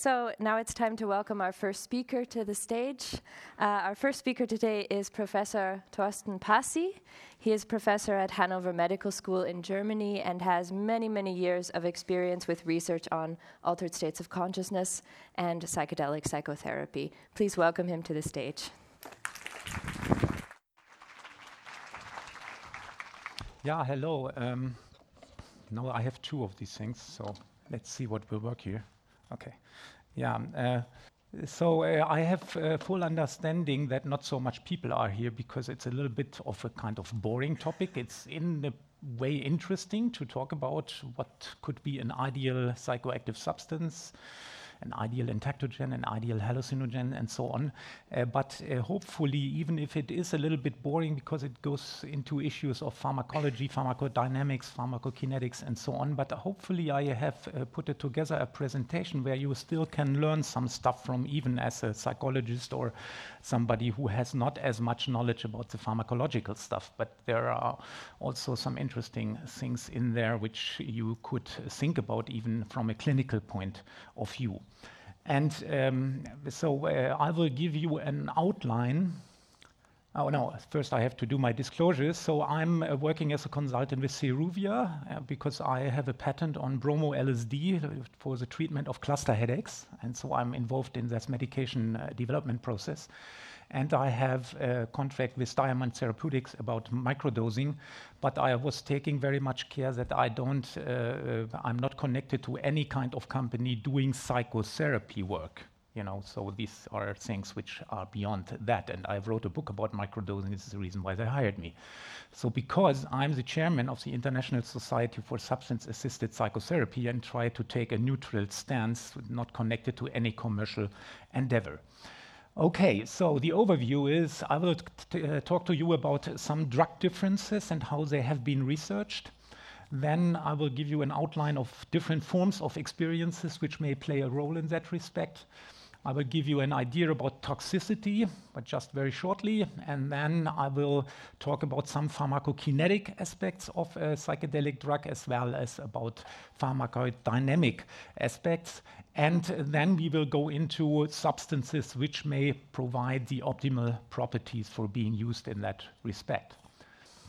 so now it's time to welcome our first speaker to the stage. Uh, our first speaker today is Professor Torsten Passie. He is professor at Hanover Medical School in Germany and has many, many years of experience with research on altered states of consciousness and psychedelic psychotherapy. Please welcome him to the stage. Yeah, hello. Um, now I have two of these things, so let's see what will work here. Okay. Yeah. Uh, so uh, I have uh, full understanding that not so much people are here because it's a little bit of a kind of boring topic. It's in a way interesting to talk about what could be an ideal psychoactive substance an ideal entactogen, an ideal hallucinogen, and so on. Uh, but uh, hopefully, even if it is a little bit boring because it goes into issues of pharmacology, pharmacodynamics, pharmacokinetics, and so on, but hopefully I have uh, put together a presentation where you still can learn some stuff from even as a psychologist or somebody who has not as much knowledge about the pharmacological stuff. But there are also some interesting things in there which you could think about even from a clinical point of view. And um, so uh, I will give you an outline. Oh no, first I have to do my disclosures. So I'm uh, working as a consultant with Ceruvia uh, because I have a patent on bromo LSD for the treatment of cluster headaches. And so I'm involved in this medication uh, development process and I have a contract with Diamond Therapeutics about microdosing, but I was taking very much care that I don't, uh, uh, I'm not connected to any kind of company doing psychotherapy work. You know, so these are things which are beyond that. And I wrote a book about microdosing. This is the reason why they hired me. So, because I'm the chairman of the International Society for Substance Assisted Psychotherapy and try to take a neutral stance, not connected to any commercial endeavor. Okay, so the overview is I will uh, talk to you about some drug differences and how they have been researched. Then I will give you an outline of different forms of experiences which may play a role in that respect. I will give you an idea about toxicity, but just very shortly, and then I will talk about some pharmacokinetic aspects of a psychedelic drug as well as about pharmacodynamic aspects. And then we will go into substances which may provide the optimal properties for being used in that respect.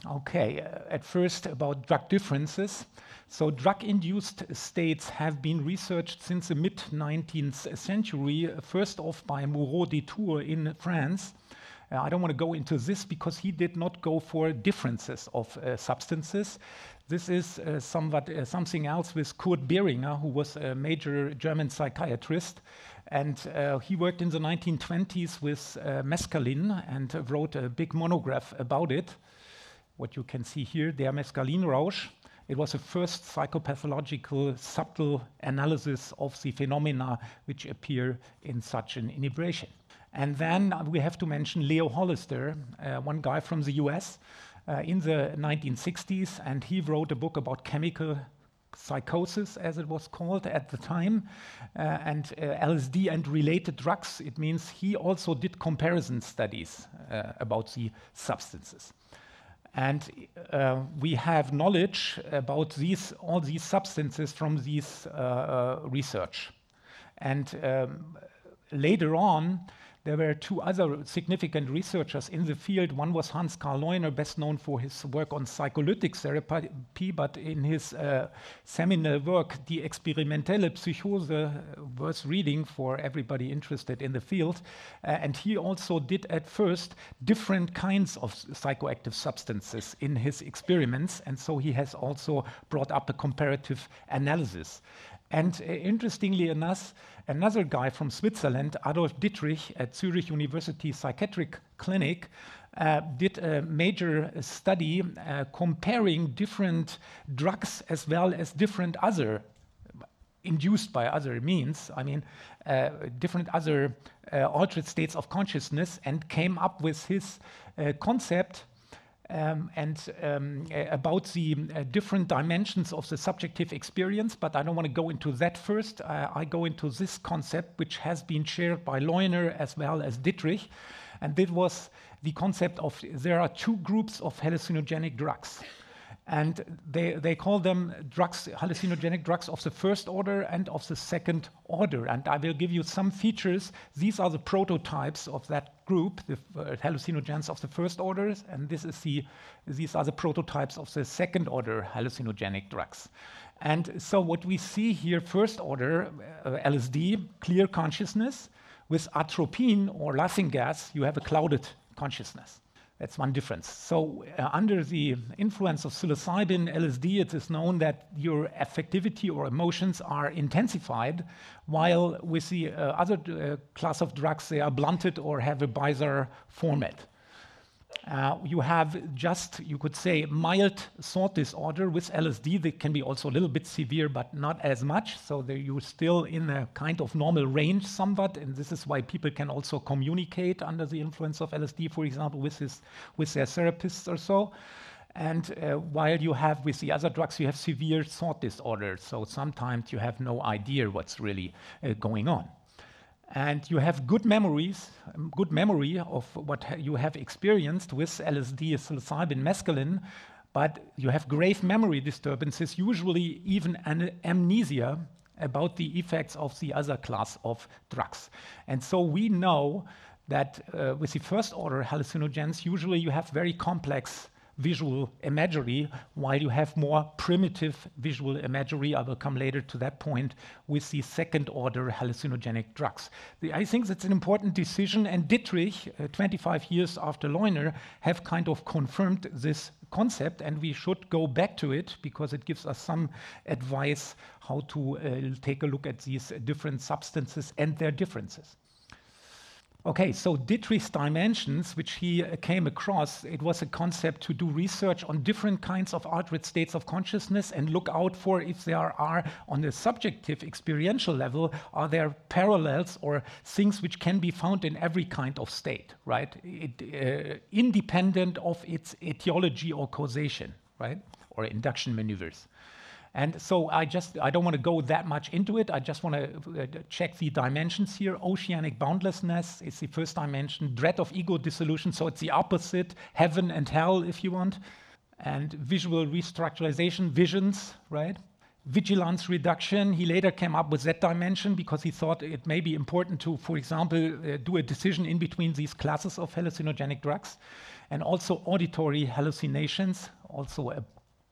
Okay, uh, at first about drug differences. So, drug induced states have been researched since the mid 19th century, first off by Moreau de Tours in France. Uh, I don't want to go into this because he did not go for differences of uh, substances. This is uh, somewhat uh, something else with Kurt Beringer, who was a major German psychiatrist. And uh, he worked in the 1920s with mescaline and wrote a big monograph about it. What you can see here, Der Meskalinrausch. It was the first psychopathological subtle analysis of the phenomena which appear in such an inebriation. And then we have to mention Leo Hollister, uh, one guy from the US uh, in the 1960s, and he wrote a book about chemical psychosis, as it was called at the time, uh, and uh, LSD and related drugs. It means he also did comparison studies uh, about the substances. And uh, we have knowledge about these, all these substances from this uh, uh, research. And um, later on, there were two other significant researchers in the field. One was Hans Karl Leuner, best known for his work on psycholytic therapy, but in his uh, seminal work, Die experimentelle Psychose, worth reading for everybody interested in the field. Uh, and he also did at first different kinds of psychoactive substances in his experiments. And so he has also brought up a comparative analysis. And uh, interestingly enough, another guy from Switzerland, Adolf Dittrich at Zurich University Psychiatric Clinic, uh, did a major study uh, comparing different drugs as well as different other induced by other means, I mean, uh, different other uh, altered states of consciousness, and came up with his uh, concept and um, about the uh, different dimensions of the subjective experience, but I don't want to go into that first. I go into this concept, which has been shared by Leuner as well as Dittrich, and that was the concept of there are two groups of hallucinogenic drugs. And they, they call them drugs, hallucinogenic drugs of the first order and of the second order. And I will give you some features. These are the prototypes of that group, the uh, hallucinogens of the first orders, and this is the, these are the prototypes of the second order hallucinogenic drugs. And so what we see here, first order uh, LSD, clear consciousness. With atropine or laughing gas, you have a clouded consciousness. That's one difference. So, uh, under the influence of psilocybin, LSD, it is known that your affectivity or emotions are intensified, while with the uh, other uh, class of drugs, they are blunted or have a bizarre format. Uh, you have just, you could say, mild thought disorder with LSD. That can be also a little bit severe, but not as much. So you're still in a kind of normal range somewhat. And this is why people can also communicate under the influence of LSD, for example, with, his, with their therapists or so. And uh, while you have with the other drugs, you have severe thought disorder. So sometimes you have no idea what's really uh, going on and you have good memories, um, good memory of what you have experienced with LSD, psilocybin, mescaline, but you have grave memory disturbances, usually even an amnesia about the effects of the other class of drugs. And so we know that uh, with the first order hallucinogens, usually you have very complex visual imagery, while you have more primitive visual imagery. I will come later to that point with the second order hallucinogenic drugs. The, I think that's an important decision, and Dittrich, uh, 25 years after Leuner, have kind of confirmed this concept, and we should go back to it because it gives us some advice how to uh, take a look at these different substances and their differences. Okay, so Dittrich's dimensions, which he uh, came across, it was a concept to do research on different kinds of altered states of consciousness and look out for if there are, on a subjective experiential level, are there parallels or things which can be found in every kind of state, right? It, uh, independent of its etiology or causation, right? Or induction maneuvers. And so I just I don't want to go that much into it. I just want to uh, check the dimensions here. Oceanic boundlessness is the first dimension. Dread of ego dissolution, so it's the opposite, heaven and hell, if you want. And visual restructuralization, visions, right? Vigilance reduction. He later came up with that dimension because he thought it may be important to, for example, uh, do a decision in between these classes of hallucinogenic drugs. And also auditory hallucinations, also a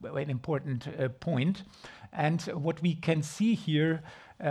an important uh, point. And what we can see here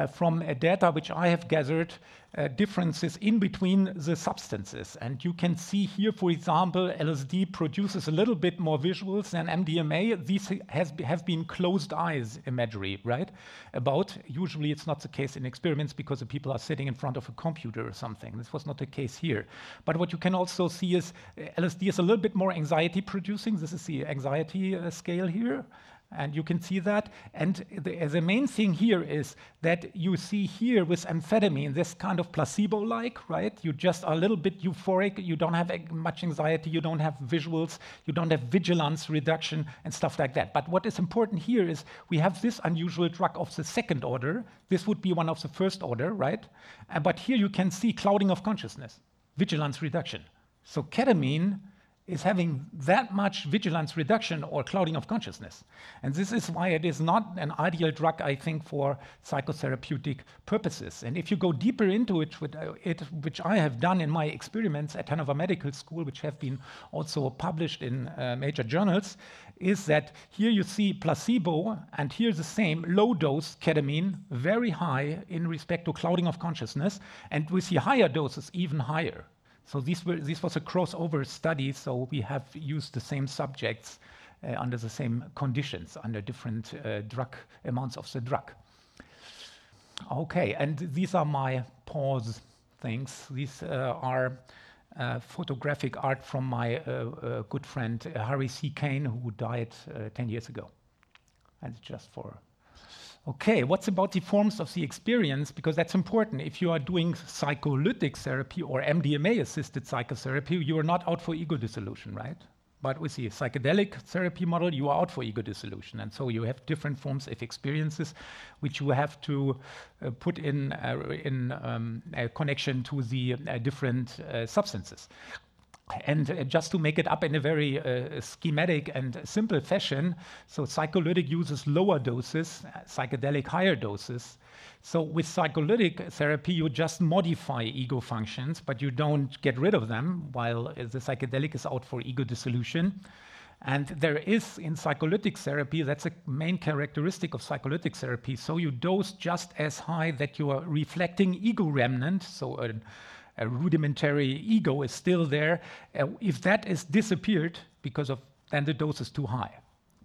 from uh, data which I have gathered, uh, differences in between the substances. And you can see here, for example, LSD produces a little bit more visuals than MDMA. These have been closed eyes imagery, right? About, usually it's not the case in experiments because the people are sitting in front of a computer or something. This was not the case here. But what you can also see is uh, LSD is a little bit more anxiety producing. This is the anxiety scale here. And you can see that. And the, the, main thing here is that you see here with amphetamine, this kind of placebo like, right? You just are a little bit euphoric. You don't have much anxiety. You don't have visuals. You don't have vigilance reduction and stuff like that. But what is important here is we have this unusual drug of the second order. This would be one of the first order, right? Uh, but here you can see clouding of consciousness, vigilance reduction. So ketamine is having that much vigilance reduction or clouding of consciousness. And this is why it is not an ideal drug, I think, for psychotherapeutic purposes. And if you go deeper into it, uh, which I have done in my experiments at Hanover Medical School, which have been also published in uh, major journals, is that here you see placebo, and here the same low dose ketamine, very high in respect to clouding of consciousness, and we see higher doses, even higher. So this, were, this was a crossover study, so we have used the same subjects uh, under the same conditions, under different uh, drug amounts of the drug. Okay, and these are my pause things. These uh, are uh, photographic art from my uh, good friend Harry C. Kane, who died 10 years ago. And just for Okay, what's about the forms of the experience? Because that's important. If you are doing psycholytic therapy or MDMA assisted psychotherapy, you are not out for ego dissolution, right? But with the psychedelic therapy model, you are out for ego dissolution. And so you have different forms of experiences which you have to uh, put in, uh, in um, connection to the uh, different uh, substances. And uh, just to make it up in a very uh, schematic and simple fashion, so psycholytic uses lower doses, psychedelic higher doses. So with psycholytic therapy, you just modify ego functions, but you don't get rid of them, while the psychedelic is out for ego dissolution. And there is in psycholytic therapy, that's a main characteristic of psycholytic therapy. So you dose just as high that you are reflecting ego remnant, so a, a rudimentary ego is still there. Uh, if that is disappeared because of then the dose is too high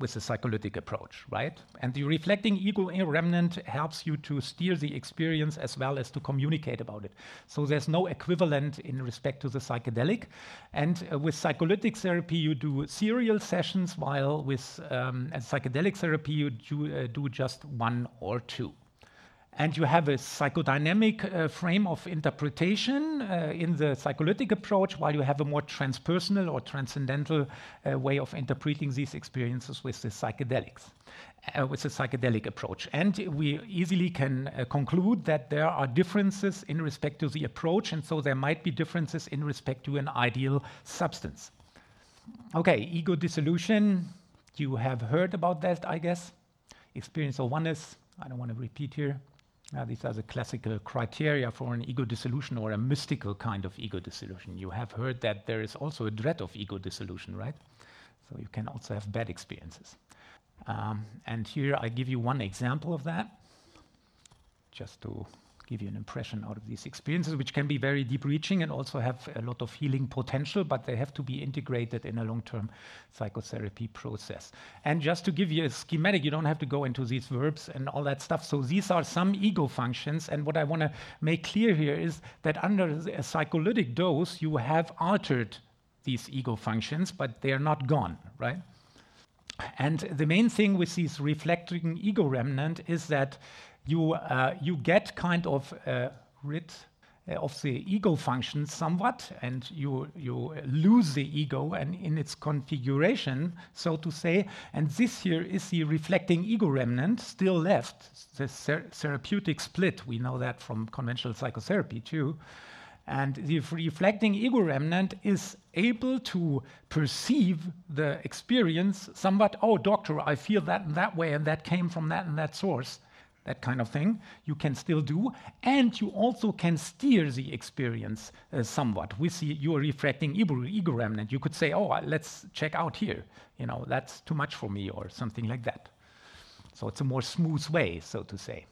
with the psycholytic approach, right? And the reflecting ego remnant helps you to steer the experience as well as to communicate about it. So there's no equivalent in respect to the psychedelic. And uh, with psycholytic therapy, you do serial sessions, while with um, psychedelic therapy, you do, uh, do just one or two and you have a psychodynamic uh, frame of interpretation uh, in the psycholytic approach, while you have a more transpersonal or transcendental uh, way of interpreting these experiences with the psychedelics, uh, with the psychedelic approach. And we easily can uh, conclude that there are differences in respect to the approach, and so there might be differences in respect to an ideal substance. Okay, ego dissolution. You have heard about that, I guess. Experience of oneness. I don't want to repeat here. These are the classical criteria for an ego dissolution or a mystical kind of ego dissolution. You have heard that there is also a dread of ego dissolution, right? So you can also have bad experiences. Um, and here I give you one example of that, just to give you an impression out of these experiences, which can be very deep reaching and also have a lot of healing potential, but they have to be integrated in a long term psychotherapy process. And just to give you a schematic, you don't have to go into these verbs and all that stuff. So these are some ego functions. And what I want to make clear here is that under a psycholytic dose, you have altered these ego functions, but they are not gone, right? And the main thing with these reflecting ego remnant is that you, uh, you get kind of rid uh, of the ego function somewhat, and you, you lose the ego and in its configuration, so to say. And this here is the reflecting ego remnant still left, the ther- therapeutic split. We know that from conventional psychotherapy too. And the reflecting ego remnant is able to perceive the experience somewhat, oh, doctor, I feel that in that way, and that came from that and that source that kind of thing, you can still do. And you also can steer the experience uh, somewhat with the, your reflecting ego, ego remnant. You could say, oh, uh, let's check out here. You know, that's too much for me, or something like that. So it's a more smooth way, so to say.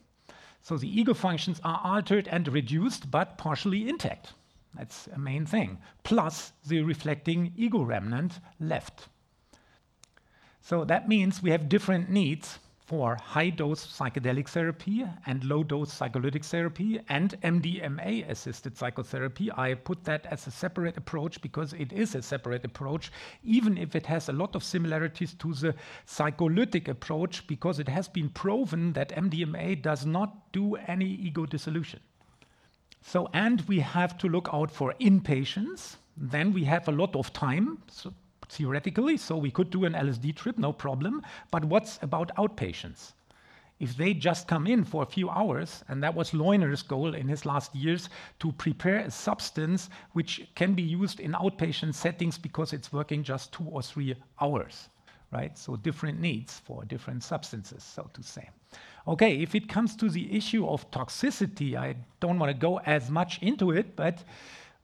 So the ego functions are altered and reduced, but partially intact. That's a main thing. Plus the reflecting ego remnant left. So that means we have different needs for high dose psychedelic therapy and low dose psycholytic therapy and MDMA assisted psychotherapy. I put that as a separate approach because it is a separate approach, even if it has a lot of similarities to the psycholytic approach, because it has been proven that MDMA does not do any ego dissolution. So, and we have to look out for inpatients. Then we have a lot of time. So theoretically, so we could do an LSD trip, no problem. But what's about outpatients? If they just come in for a few hours, and that was Leuner's goal in his last years, to prepare a substance which can be used in outpatient settings because it's working just two or three hours, right? So different needs for different substances, so to say. Okay, if it comes to the issue of toxicity, I don't want to go as much into it, but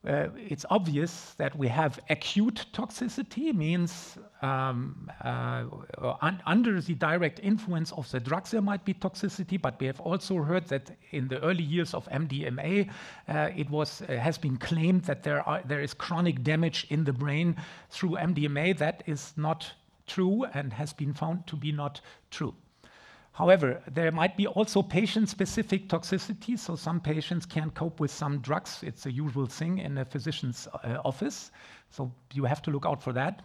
it's obvious that we have acute toxicity, means um, uh, un- under the direct influence of the drugs there might be toxicity, but we have also heard that in the early years of MDMA, uh, it was uh, has been claimed that there are there is chronic damage in the brain through MDMA. That is not true and has been found to be not true. However, there might be also patient-specific toxicity, so some patients can't cope with some drugs. It's a usual thing in a physician's uh, office, so you have to look out for that.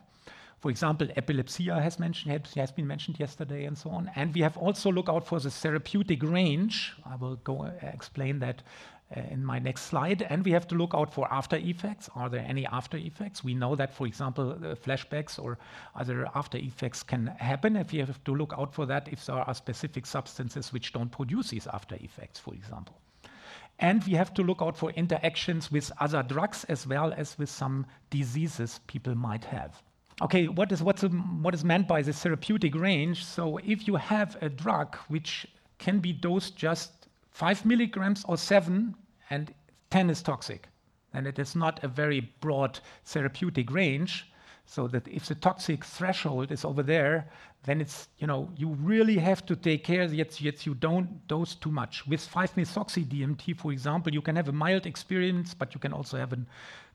For example, epilepsy has, been mentioned yesterday and so on. And we have also look out for the therapeutic range. I will go uh, explain that Uh, in my next slide. And we have to look out for after effects. Are there any after effects? We know that, for example, uh, flashbacks or other after effects can happen. If you have to look out for that, if there are specific substances which don't produce these after effects, for example. and we have to look out for interactions with other drugs as well as with some diseases people might have. Okay, what is, what's, what is meant by the therapeutic range? So, if you have a drug which can be dosed just 5 milligrams or 7, and 10 is toxic, And it is not a very broad therapeutic range. So that if the toxic threshold is over there, then it's, you know, you really have to take care that yet you don't dose too much. With 5-methoxy DMT, for example, you can have a mild experience, but you can also have a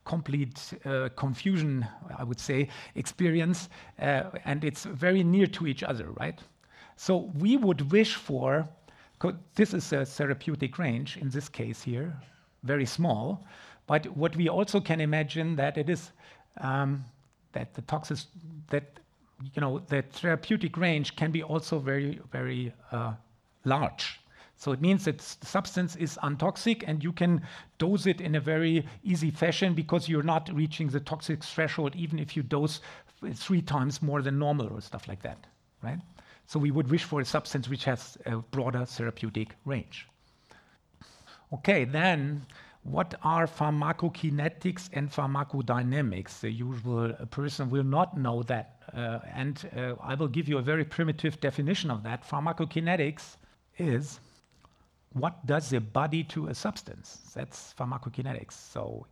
complete uh, confusion, I would say, experience, uh, and it's very near to each other, right? So we would wish for, this is a therapeutic range in this case here, very small, but what we also can imagine that it is um, that the toxic that you know the therapeutic range can be also very very uh, large. So it means that the substance is untoxic and you can dose it in a very easy fashion because you're not reaching the toxic threshold even if you dose three times more than normal or stuff like that, right? So we would wish for a substance which has a broader therapeutic range. Okay, then what are pharmacokinetics and pharmacodynamics? The usual person will not know that. Uh, and uh, I will give you a very primitive definition of that. Pharmacokinetics is what does the body to a substance? That's pharmacokinetics. So,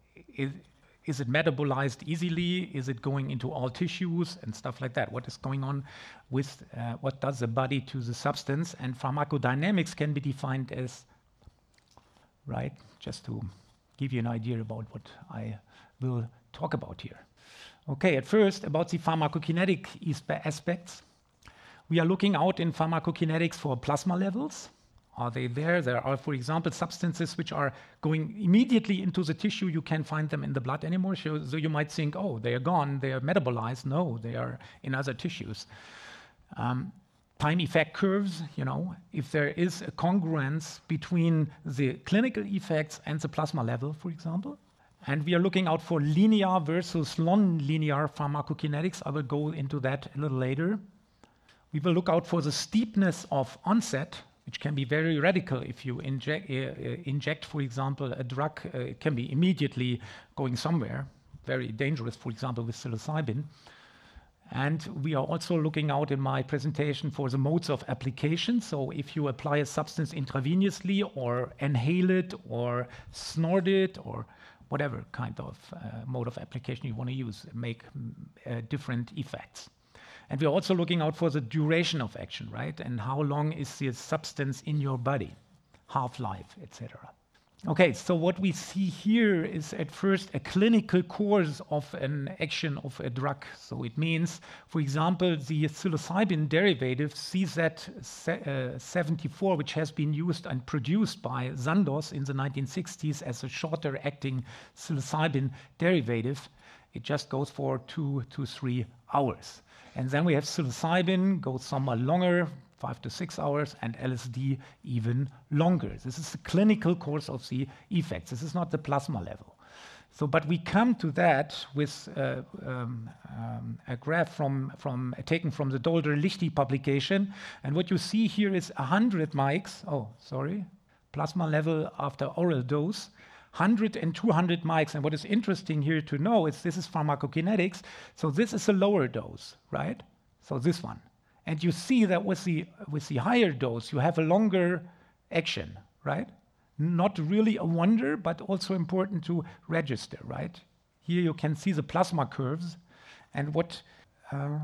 is it metabolized easily? Is it going into all tissues and stuff like that? What is going on with uh, what does the body to the substance? And pharmacodynamics can be defined as, right, just to give you an idea about what I will talk about here. Okay, at first, about the pharmacokinetic aspects. We are looking out in pharmacokinetics for plasma levels. Are they there? There are, for example, substances which are going immediately into the tissue. You can't find them in the blood anymore. So, so you might think, oh, they are gone, they are metabolized. No, they are in other tissues. Um, time effect curves, you know, if there is a congruence between the clinical effects and the plasma level, for example. And we are looking out for linear versus non-linear pharmacokinetics. I will go into that a little later. We will look out for the steepness of onset, which can be very radical if you inject, uh, uh inject for example, a drug. Uh, can be immediately going somewhere, very dangerous, for example, with psilocybin. And we are also looking out in my presentation for the modes of application. So if you apply a substance intravenously or inhale it or snort it or whatever kind of uh, mode of application you want to use, make uh, different effects. And we're also looking out for the duration of action, right? And how long is the substance in your body, half-life, etc. Okay, so what we see here is at first a clinical course of an action of a drug. So it means, for example, the psilocybin derivative CZ74, uh, which has been used and produced by Sandoz in the 1960s as a shorter acting psilocybin derivative, it just goes for two to three hours. And then we have psilocybin, goes somewhat longer, five to six hours, and LSD even longer. This is the clinical course of the effects. This is not the plasma level. So, but we come to that with uh, um, um, a graph from, from uh, taken from the Dolder-Liechti publication, and what you see here is 100 mics. Oh, sorry, plasma level after oral dose. 100 and 200 mics. And what is interesting here to know is this is pharmacokinetics. So this is a lower dose, right? So this one. And you see that with the, with the higher dose, you have a longer action, right? Not really a wonder, but also important to register, right? Here you can see the plasma curves and what uh,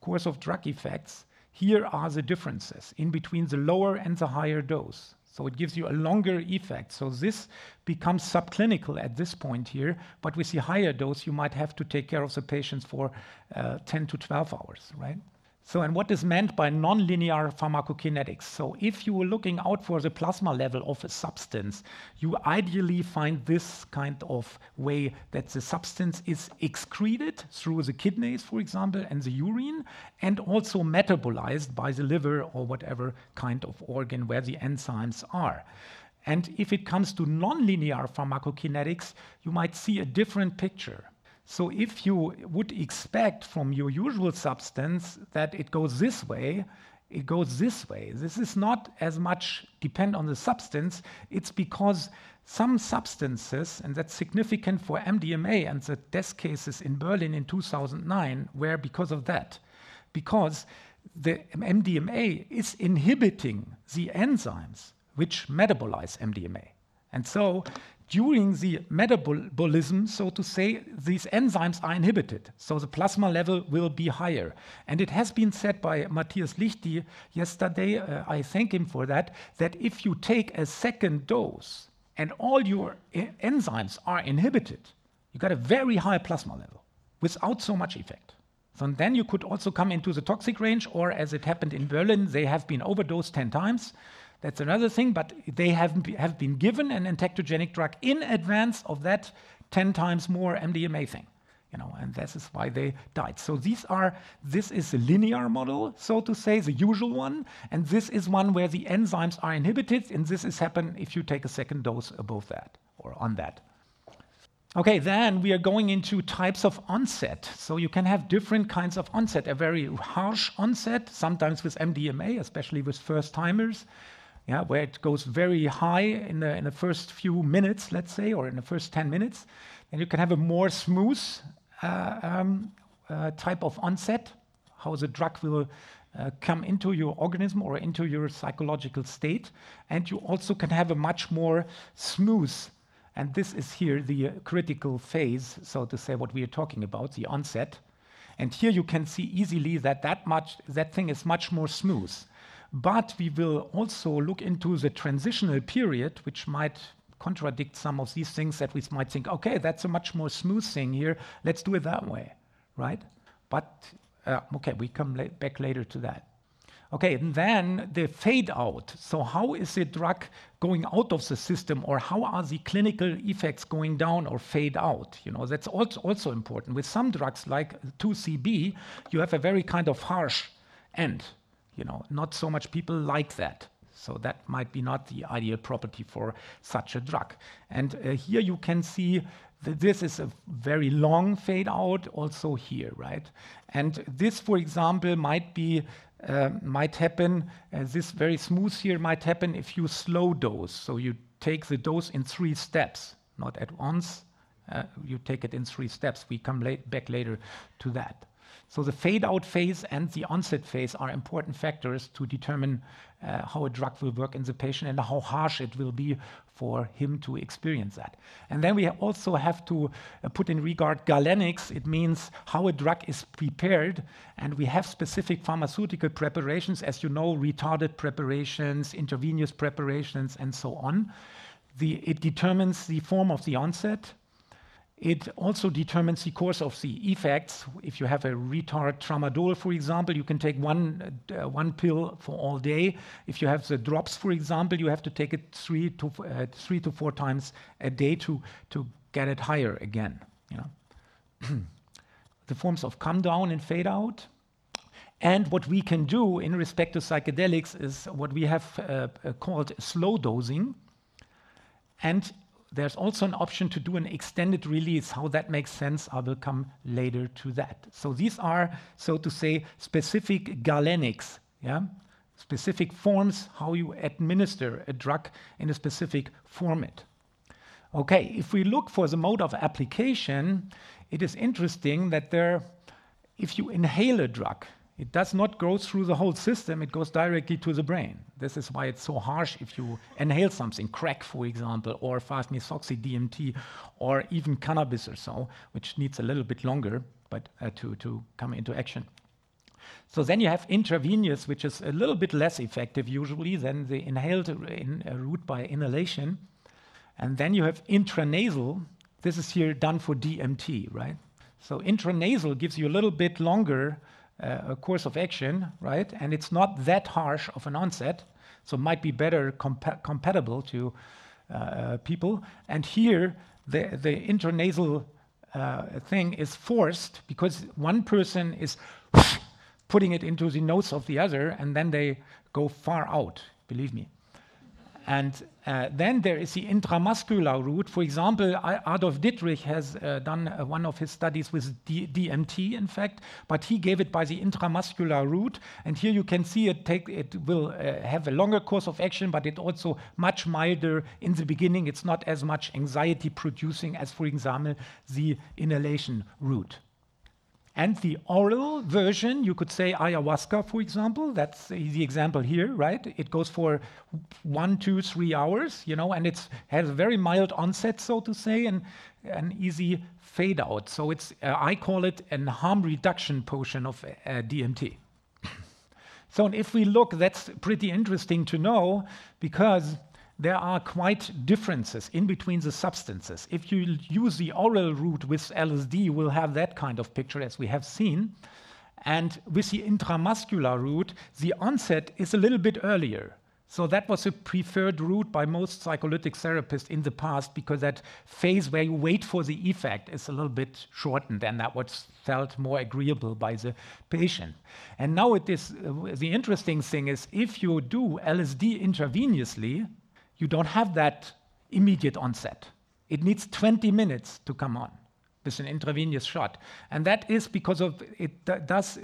course of drug effects. Here are the differences in between the lower and the higher dose. So it gives you a longer effect. So this becomes subclinical at this point here, but with the higher dose, you might have to take care of the patients for uh, 10 to 12 hours, right? So, and what is meant by nonlinear pharmacokinetics? So, if you were looking out for the plasma level of a substance, you ideally find this kind of way that the substance is excreted through the kidneys, for example, and the urine, and also metabolized by the liver or whatever kind of organ where the enzymes are. And if it comes to nonlinear pharmacokinetics, you might see a different picture. So if you would expect from your usual substance that it goes this way, it goes this way. This is not as much depend on the substance. It's because some substances, and that's significant for MDMA and the death cases in Berlin in 2009, were because of that. Because the MDMA is inhibiting the enzymes which metabolize MDMA. And so during the metabolism, so to say, these enzymes are inhibited. So the plasma level will be higher. And it has been said by Matthias Liechti yesterday, uh, I thank him for that, that if you take a second dose and all your enzymes are inhibited, you got a very high plasma level without so much effect. So then you could also come into the toxic range, or as it happened in Berlin, they have been overdosed 10 times. That's another thing, but they have, have been given an entactogenic drug in advance of that 10 times more MDMA thing. You know, and this is why they died. So these are this is a linear model, so to say, the usual one, and this is one where the enzymes are inhibited, and this is happen if you take a second dose above that or on that. Okay, then we are going into types of onset. So you can have different kinds of onset. A very harsh onset, sometimes with MDMA, especially with first timers yeah, where it goes very high in the, in the first few minutes, let's say, or in the first 10 minutes. then you can have a more smooth uh, um, uh, type of onset, how the drug will uh, come into your organism or into your psychological state. And you also can have a much more smooth, and this is here the critical phase, so to say, what we are talking about, the onset. And here you can see easily that that much that thing is much more smooth. But we will also look into the transitional period, which might contradict some of these things that we might think, okay, that's a much more smooth thing here. Let's do it that way, right? But uh, okay, we come back later to that. Okay, and then the fade out. So, how is the drug going out of the system, or how are the clinical effects going down or fade out? You know, that's also important. With some drugs like 2CB, you have a very kind of harsh end you know, not so much people like that. So that might be not the ideal property for such a drug. And uh, here you can see that this is a very long fade out also here, right? And this, for example, might be uh, might happen. Uh, this very smooth here might happen if you slow dose. So you take the dose in three steps, not at once. Uh, you take it in three steps. We come back later to that. So the fade out phase and the onset phase are important factors to determine uh, how a drug will work in the patient and how harsh it will be for him to experience that. And then we also have to uh, put in regard galenics. It means how a drug is prepared. And we have specific pharmaceutical preparations, as you know, retarded preparations, intravenous preparations, and so on. The, it determines the form of the onset, it also determines the course of the effects. If you have a retard tramadol, for example, you can take one, uh, one pill for all day. If you have the drops, for example, you have to take it three to, uh, three to four times a day to, to get it higher again. You know? the forms of come down and fade out. And what we can do in respect to psychedelics is what we have uh, uh called slow dosing. And there's also an option to do an extended release. How that makes sense, I will come later to that. So these are, so to say, specific galenics, yeah? specific forms how you administer a drug in a specific format. Okay, if we look for the mode of application, it is interesting that there, if you inhale a drug, it does not go through the whole system, it goes directly to the brain. This is why it's so harsh if you inhale something, crack, for example, or 5-methoxy DMT, or even cannabis or so, which needs a little bit longer but uh, to, to come into action. So then you have intravenous, which is a little bit less effective usually than the inhaled in, uh, route by inhalation. And then you have intranasal. This is here done for DMT, right? So intranasal gives you a little bit longer a course of action, right? And it's not that harsh of an onset, so might be better compa- compatible to uh, uh, people. And here, the, the intranasal uh, thing is forced because one person is putting it into the nose of the other, and then they go far out, believe me. And uh, then there is the intramuscular route. For example, Adolf Dittrich has uh, done uh, one of his studies with D DMT, in fact, but he gave it by the intramuscular route. And here you can see it, take, it will uh, have a longer course of action, but it also much milder in the beginning. It's not as much anxiety producing as, for example, the inhalation route. And the oral version, you could say ayahuasca, for example. That's the example here, right? It goes for one, two, three hours, you know, and it has a very mild onset, so to say, and an easy fade out. So it's, uh, I call it an harm reduction potion of uh, DMT. so if we look, that's pretty interesting to know because there are quite differences in between the substances. If you use the oral route with LSD, we'll have that kind of picture as we have seen. And with the intramuscular route, the onset is a little bit earlier. So that was a preferred route by most psycholytic therapists in the past because that phase where you wait for the effect is a little bit shortened and that was felt more agreeable by the patient. And now it is uh, the interesting thing is if you do LSD intravenously, you don't have that immediate onset. It needs 20 minutes to come on with an intravenous shot. And that is because of it does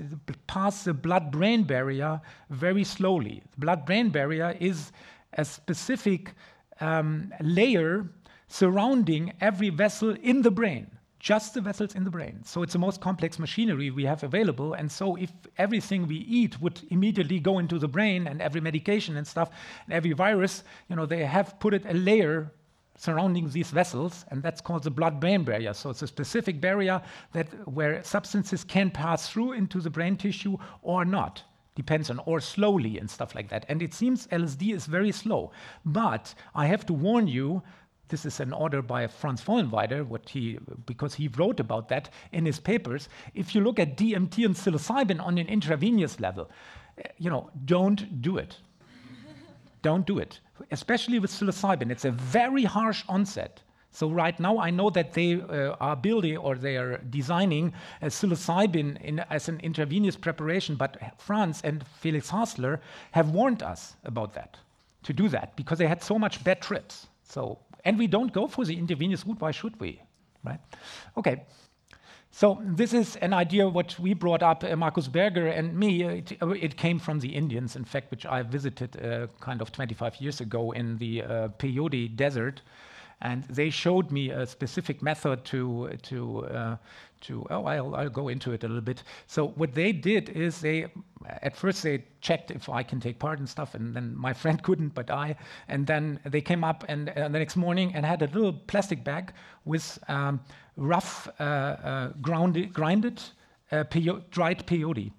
pass the blood brain barrier very slowly. The blood brain barrier is a specific um, layer surrounding every vessel in the brain just the vessels in the brain. So it's the most complex machinery we have available. And so if everything we eat would immediately go into the brain and every medication and stuff, and every virus, you know, they have put it a layer surrounding these vessels, and that's called the blood-brain barrier. So it's a specific barrier that where substances can pass through into the brain tissue or not. Depends on, or slowly and stuff like that. And it seems LSD is very slow. But I have to warn you this is an order by Franz Vollenweider, what he, because he wrote about that in his papers. If you look at DMT and psilocybin on an intravenous level, eh, you know, don't do it. don't do it, especially with psilocybin. It's a very harsh onset. So right now, I know that they uh, are building or they are designing psilocybin in, as an intravenous preparation. But Franz and Felix Hasler have warned us about that, to do that, because they had so much bad trips. So and we don't go for the intravenous route. Why should we? Right? Okay. So this is an idea what we brought up, uh, Markus Berger and me. Uh, it, uh, it, came from the Indians, in fact, which I visited uh, kind of 25 years ago in the uh, Peyote Desert, and they showed me a specific method to to uh, to oh I'll, I'll go into it a little bit. So what they did is they at first they checked if i can take part and stuff and then my friend couldn't but i and then they came up and uh, the next morning and had a little plastic bag with um, rough uh, uh, grinded uh, dried peyote.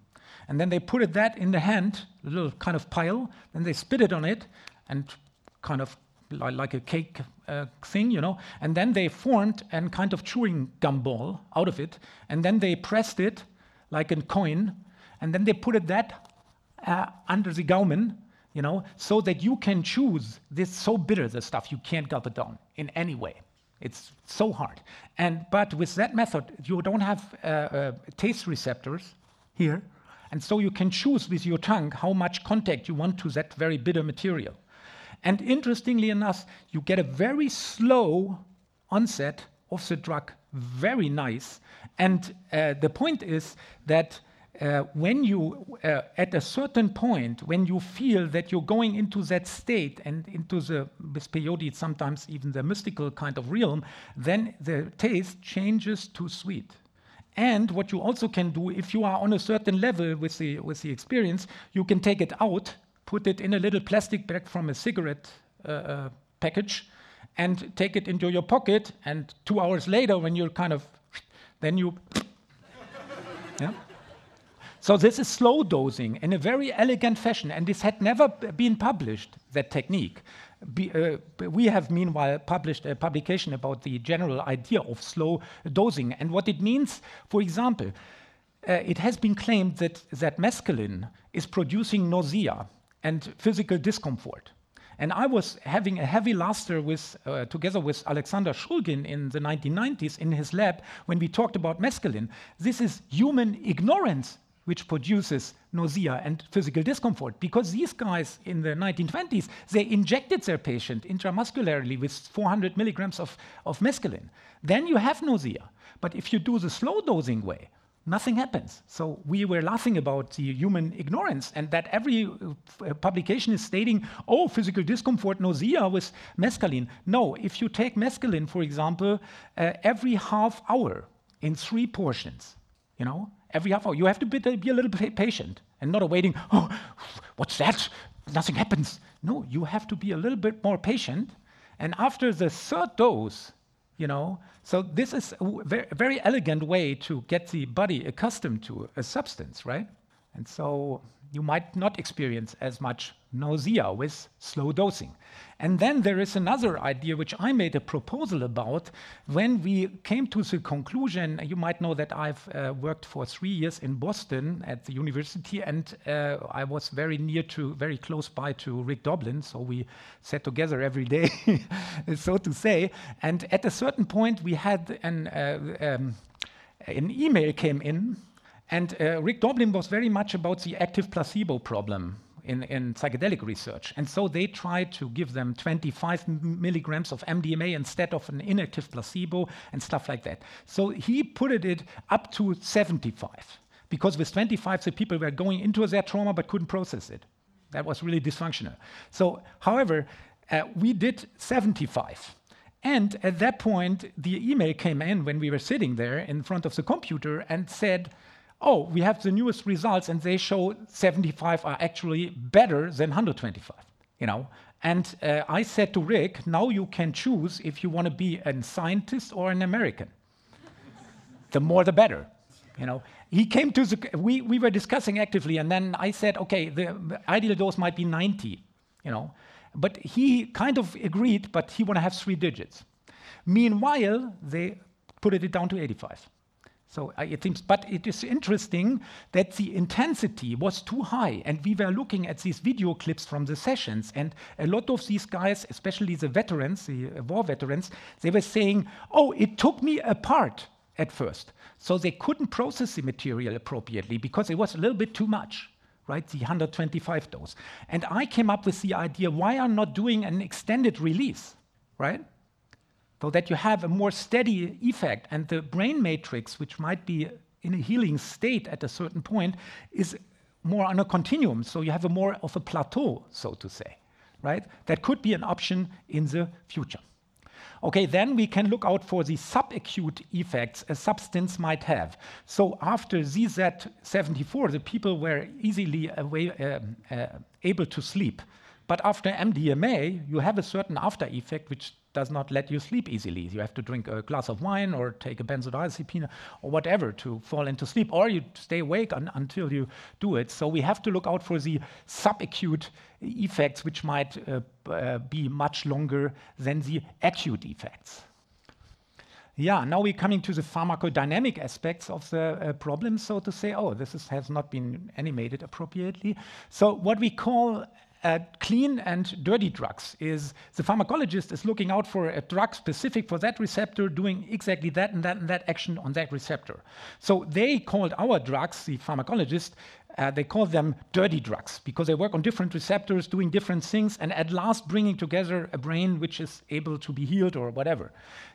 And then they put it that in the hand a little kind of pile then they spit it on it and kind of like a cake uh, thing, you know, and then they formed a kind of chewing gum ball out of it, and then they pressed it like a coin, and then they put it that uh, under the gaumen, you know, so that you can choose this so bitter, the stuff, you can't gulp it down in any way. It's so hard. And but with that method, you don't have uh, uh taste receptors here, and so you can choose with your tongue how much contact you want to that very bitter material. And interestingly enough, you get a very slow onset of the drug, very nice. And uh, the point is that uh, when you, uh, at a certain point, when you feel that you're going into that state and into the, peyote, sometimes even the mystical kind of realm, then the taste changes to sweet. And what you also can do, if you are on a certain level with the, with the experience, you can take it out put it in a little plastic bag from a cigarette uh, uh, package, and take it into your pocket. And two hours later, when you're kind of, then you, yeah. So this is slow dosing in a very elegant fashion, and this had never been published. That technique. Be, uh, we have meanwhile published a publication about the general idea of slow dosing and what it means. For example, uh, it has been claimed that that mescaline is producing nausea and physical discomfort. And I was having a heavy luster with, uh, together with Alexander Shulgin in the 1990s in his lab when we talked about mescaline. This is human ignorance which produces nausea and physical discomfort because these guys in the 1920s they injected their patient intramuscularly with 400 milligrams of, of mescaline then you have nausea but if you do the slow dosing way nothing happens so we were laughing about the human ignorance and that every uh, publication is stating oh physical discomfort nausea with mescaline no if you take mescaline for example uh, every half hour in three portions you know every half hour. You have to be, be a little bit patient and not waiting, oh, what's that? Nothing happens. No, you have to be a little bit more patient. And after the third dose, you know, so this is a very, elegant way to get the body accustomed to a substance, right? And so you might not experience as much nausea with slow dosing. And then there is another idea which I made a proposal about when we came to the conclusion. You might know that I've uh, worked for three years in Boston at the university, and uh, I was very near to, very close by to Rick Doblin, so we sat together every day, so to say. And at a certain point, we had an, uh, um, an email came in and uh, Rick Doblin was very much about the active placebo problem in, in, psychedelic research. And so they tried to give them 25 milligrams of MDMA instead of an inactive placebo and stuff like that. So he put it up to 75 because with 25 the people were going into their trauma but couldn't process it. That was really dysfunctional. So, however, uh, we did 75. And at that point, the email came in when we were sitting there in front of the computer and said, oh, we have the newest results and they show 75 are actually better than 125, you know. And uh, I said to Rick, now you can choose if you want to be a scientist or an American. the more the better, you know. He came to the, we, we were discussing actively and then I said, okay, the, ideal dose might be 90, you know. But he kind of agreed, but he want to have three digits. Meanwhile, they put it down to 85. So it seems, but it is interesting that the intensity was too high, and we were looking at these video clips from the sessions, and a lot of these guys, especially the veterans, the uh, war veterans, they were saying, "Oh, it took me apart at first." So they couldn't process the material appropriately because it was a little bit too much right? The 125 dose. And I came up with the idea why are not doing an extended release, right? So that you have a more steady effect. And the brain matrix, which might be in a healing state at a certain point, is more on a continuum. So you have a more of a plateau, so to say, right? That could be an option in the future. Okay, then we can look out for the subacute effects a substance might have. So after ZZ74, the people were easily away, uh, uh, able to sleep. But after MDMA, you have a certain after effect which does not let you sleep easily. You have to drink a glass of wine or take a benzodiazepine or whatever to fall into sleep, or you stay awake un- until you do it. So we have to look out for the subacute effects, which might uh, uh, be much longer than the acute effects. Yeah, now we're coming to the pharmacodynamic aspects of the uh, problem, so to say. Oh, this is, has not been animated appropriately. So, what we call uh, clean and dirty drugs is the pharmacologist is looking out for a drug specific for that receptor doing exactly that and that and that action on that receptor. So they called our drugs the pharmacologist uh, they call them dirty drugs because they work on different receptors doing different things and at last bringing together a brain which is able to be healed or whatever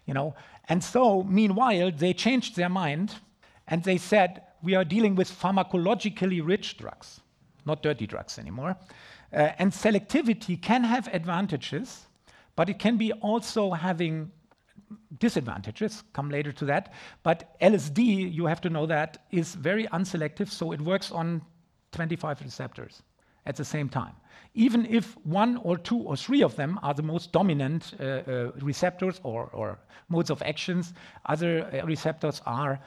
you know? And so meanwhile they changed their mind and they said we are dealing with pharmacologically rich drugs not dirty drugs anymore uh, and selectivity can have advantages, but it can be also having disadvantages. Come later to that. But LSD, you have to know that, is very unselective, so it works on 25 receptors at the same time. Even if one or two or three of them are the most dominant uh, uh, receptors or, or, modes of actions, other uh, receptors are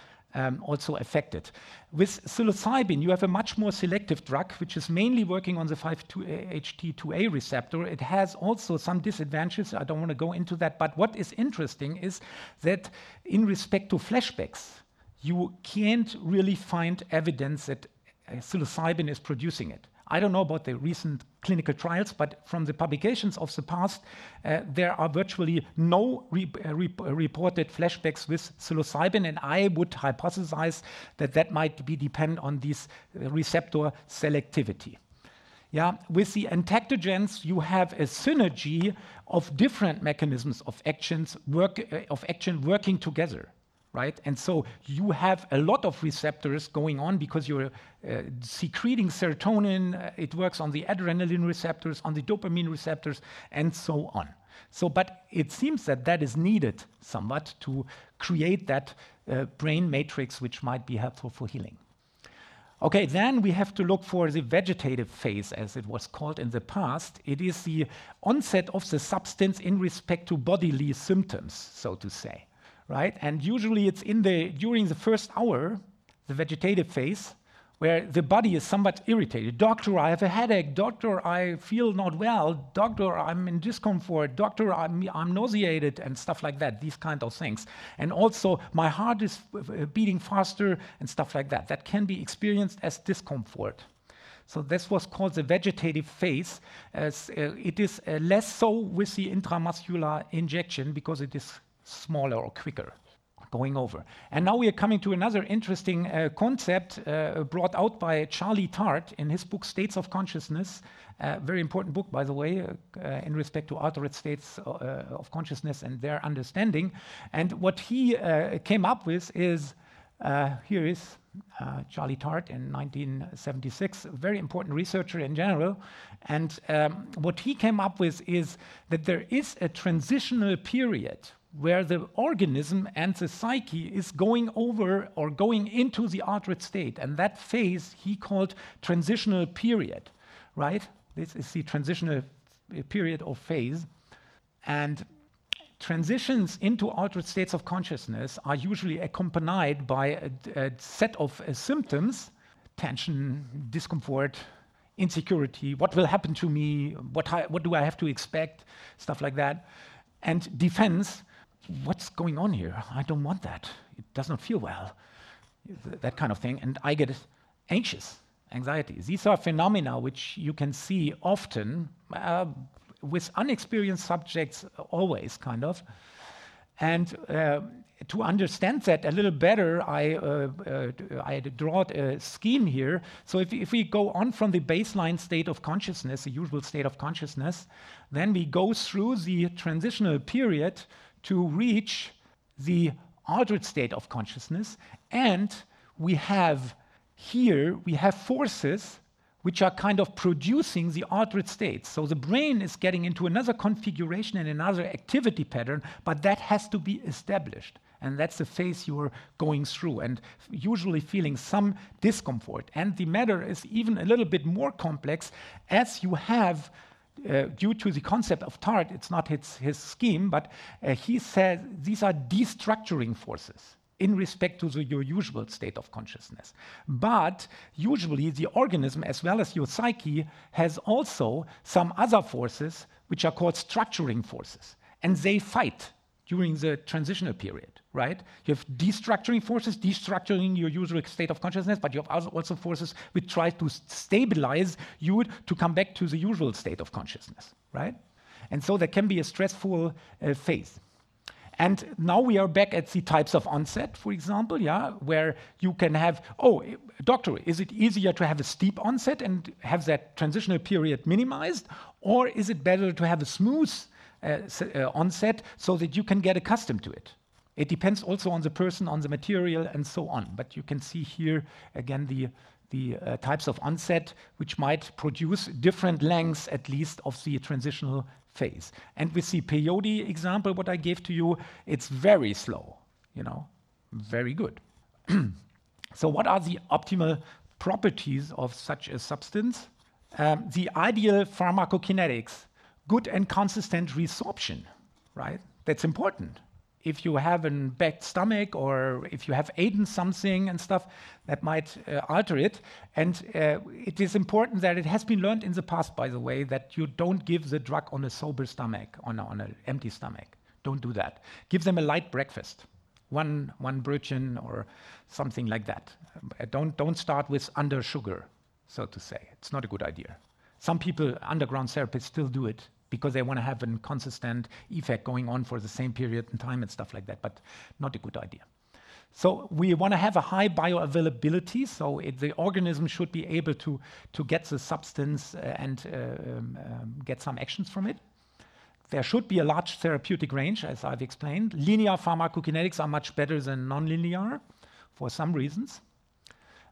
also affected. With psilocybin, you have a much more selective drug, which is mainly working on the 5-HT2A receptor. It has also some disadvantages. I don't want to go into that. But what is interesting is that in respect to flashbacks, you can't really find evidence that uh, psilocybin is producing it. I don't know about the recent clinical trials, but from the publications of the past, uh, there are virtually no uh, uh, reported flashbacks with psilocybin, and I would hypothesize that that might be depend on this receptor selectivity. Yeah, with the entactogens, you have a synergy of different mechanisms of actions work, of action working together right? And so you have a lot of receptors going on because you're uh, secreting serotonin, uh, it works on the adrenaline receptors, on the dopamine receptors, and so on. So, but it seems that that is needed somewhat to create that uh, brain matrix which might be helpful for healing. Okay, then we have to look for the vegetative phase, as it was called in the past. It is the onset of the substance in respect to bodily symptoms, so to say right? And usually it's in the during the first hour, the vegetative phase, where the body is somewhat irritated. Doctor, I have a headache. Doctor, I feel not well. Doctor, I'm in discomfort. Doctor, I'm, I'm nauseated, and stuff like that, these kind of things. And also, my heart is beating faster, and stuff like that. That can be experienced as discomfort. So this was called the vegetative phase. As, uh, it is uh, less so with the intramuscular injection because it is smaller or quicker going over. And now we are coming to another interesting uh, concept uh, brought out by Charlie Tart in his book States of Consciousness. Uh, very important book, by the way, uh, uh, in respect to altered states uh, of consciousness and their understanding. And what he came up with is here is Charlie Tart in 1976, a very important researcher in general. And um, what he came up with is that there is a transitional period where the organism and the psyche is going over or going into the altered state. And that phase he called transitional period, right? This is the transitional period or phase. And transitions into altered states of consciousness are usually accompanied by a, a set of uh, symptoms tension, discomfort, insecurity, what will happen to me, what, what do I have to expect, stuff like that. And defense, what's going on here? I don't want that. It does not feel well. That kind of thing. And I get anxious, anxiety. These are phenomena which you can see often uh, with unexperienced subjects, always, kind of. And uh, to understand that a little better, I, uh, uh, I draw a scheme here. So if, if we go on from the baseline state of consciousness, the usual state of consciousness, then we go through the transitional period to reach the altered state of consciousness. And we have here, we have forces which are kind of producing the altered states. So the brain is getting into another configuration and another activity pattern, but that has to be established. And that's the phase you're going through, and usually feeling some discomfort. And the matter is even a little bit more complex as you have uh, due to the concept of Tart, it's not his, his scheme, but uh, he says these are destructuring forces in respect to the, your usual state of consciousness. But usually, the organism, as well as your psyche, has also some other forces which are called structuring forces, and they fight during the transitional period, right? You have destructuring forces, destructuring your usual state of consciousness, but you have also forces which try to stabilize you to come back to the usual state of consciousness, right? And so there can be a stressful uh, phase. And now we are back at the types of onset, for example, yeah, where you can have, oh, doctor, is it easier to have a steep onset and have that transitional period minimized? Or is it better to have a smooth onset so that you can get accustomed to it. It depends also on the person, on the material, and so on. But you can see here again the the uh, types of onset which might produce different lengths at least of the transitional phase. And with the peyote example, what I gave to you, it's very slow, you know, very good. so, what are the optimal properties of such a substance? Um, the ideal pharmacokinetics good and consistent resorption, right? That's important. If you have a bad stomach or if you have eaten something and stuff, that might uh, alter it. And uh, it is important that it has been learned in the past, by the way, that you don't give the drug on a sober stomach, on, on an empty stomach. Don't do that. Give them a light breakfast, one, one Brötchen or something like that. Uh, don't, don't start with under sugar so to say. It's not a good idea. Some people, underground therapists, still do it because they want to have a consistent effect going on for the same period in time and stuff like that, but not a good idea. So we want to have a high bioavailability, so it, the organism should be able to, to get the substance uh, and uh, um, um, get some actions from it. There should be a large therapeutic range, as I've explained. Linear pharmacokinetics are much better than nonlinear for some reasons.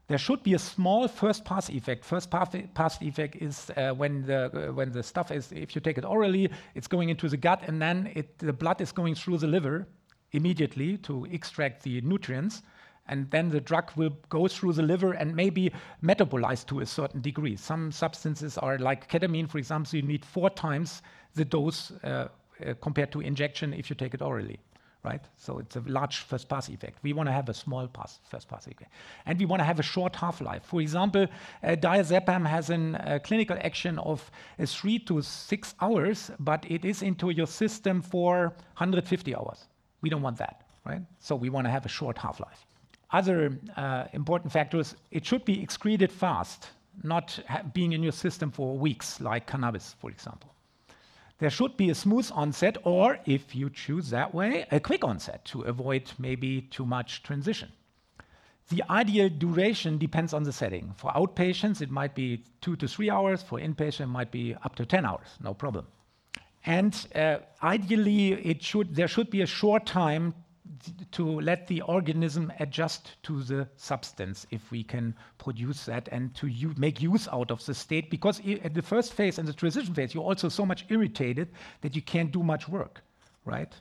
There should be a small first pass effect. First pass effect is uh, when the uh, when the stuff is, if you take it orally, it's going into the gut, and then it, the blood is going through the liver immediately to extract the nutrients. And then the drug will go through the liver and maybe metabolize to a certain degree. Some substances are like ketamine, for example, you need four times the dose uh, uh, compared to injection if you take it orally right? So it's a large first pass effect. We want to have a small pass, first pass effect. And we want to have a short half life. For example, uh, diazepam has a uh, clinical action of uh, three to six hours, but it is into your system for 150 hours. We don't want that, right? So we want to have a short half life. Other uh, important factors it should be excreted fast, not being in your system for weeks, like cannabis, for example. There should be a smooth onset, or if you choose that way, a quick onset to avoid maybe too much transition. The ideal duration depends on the setting. For outpatients, it might be two to three hours. For inpatient, it might be up to 10 hours, no problem. And uh, ideally, it should, there should be a short time to let the organism adjust to the substance if we can produce that and to u- make use out of the state because I- at the first phase and the transition phase you're also so much irritated that you can't do much work right?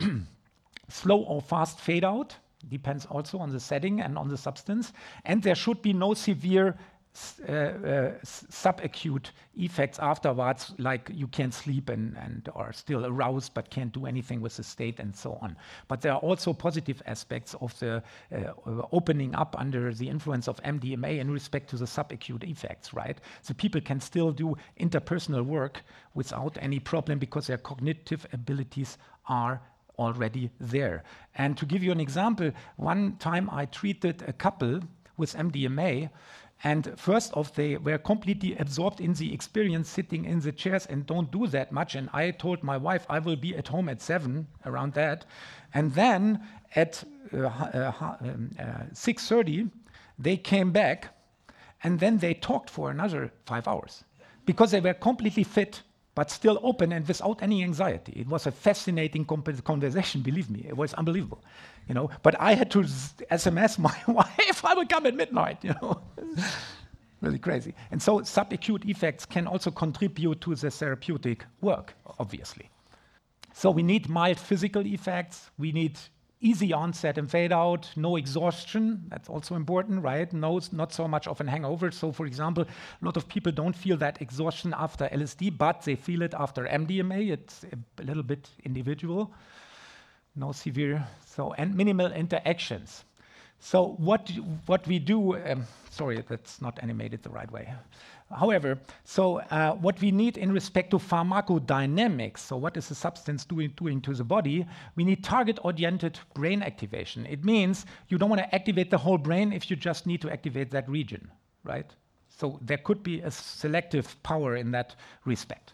Slow or fast fade out depends also on the setting and on the substance and there should be no severe Uh, uh, uh, subacute effects afterwards, like you can't sleep and, are still aroused but can't do anything with the state and so on. But there are also positive aspects of the uh, opening up under the influence of MDMA in respect to the subacute effects, right? So people can still do interpersonal work without any problem because their cognitive abilities are already there. And to give you an example, one time I treated a couple with MDMA and first off, they were completely absorbed in the experience, sitting in the chairs and don't do that much. And I told my wife I will be at home at seven, around that. And then at uh, uh, um, uh, 6:30, they came back, and then they talked for another five hours because they were completely fit but still open and without any anxiety. It was a fascinating conversation, believe me. It was unbelievable, you know. But I had to SMS my wife, I will come at midnight, you know. really crazy. And so subacute effects can also contribute to the therapeutic work, obviously. So we need mild physical effects, we need easy onset and fade out, no exhaustion. That's also important, right? No, not so much of an hangover. So, for example, a lot of people don't feel that exhaustion after LSD, but they feel it after MDMA. It's a little bit individual. No severe. So, and minimal interactions. So, what what we do? Um, sorry, that's not animated the right way. However, so uh, what we need in respect to pharmacodynamics, so what is the substance doing, doing to the body, we need target-oriented brain activation. It means you don't want to activate the whole brain if you just need to activate that region, right? So there could be a selective power in that respect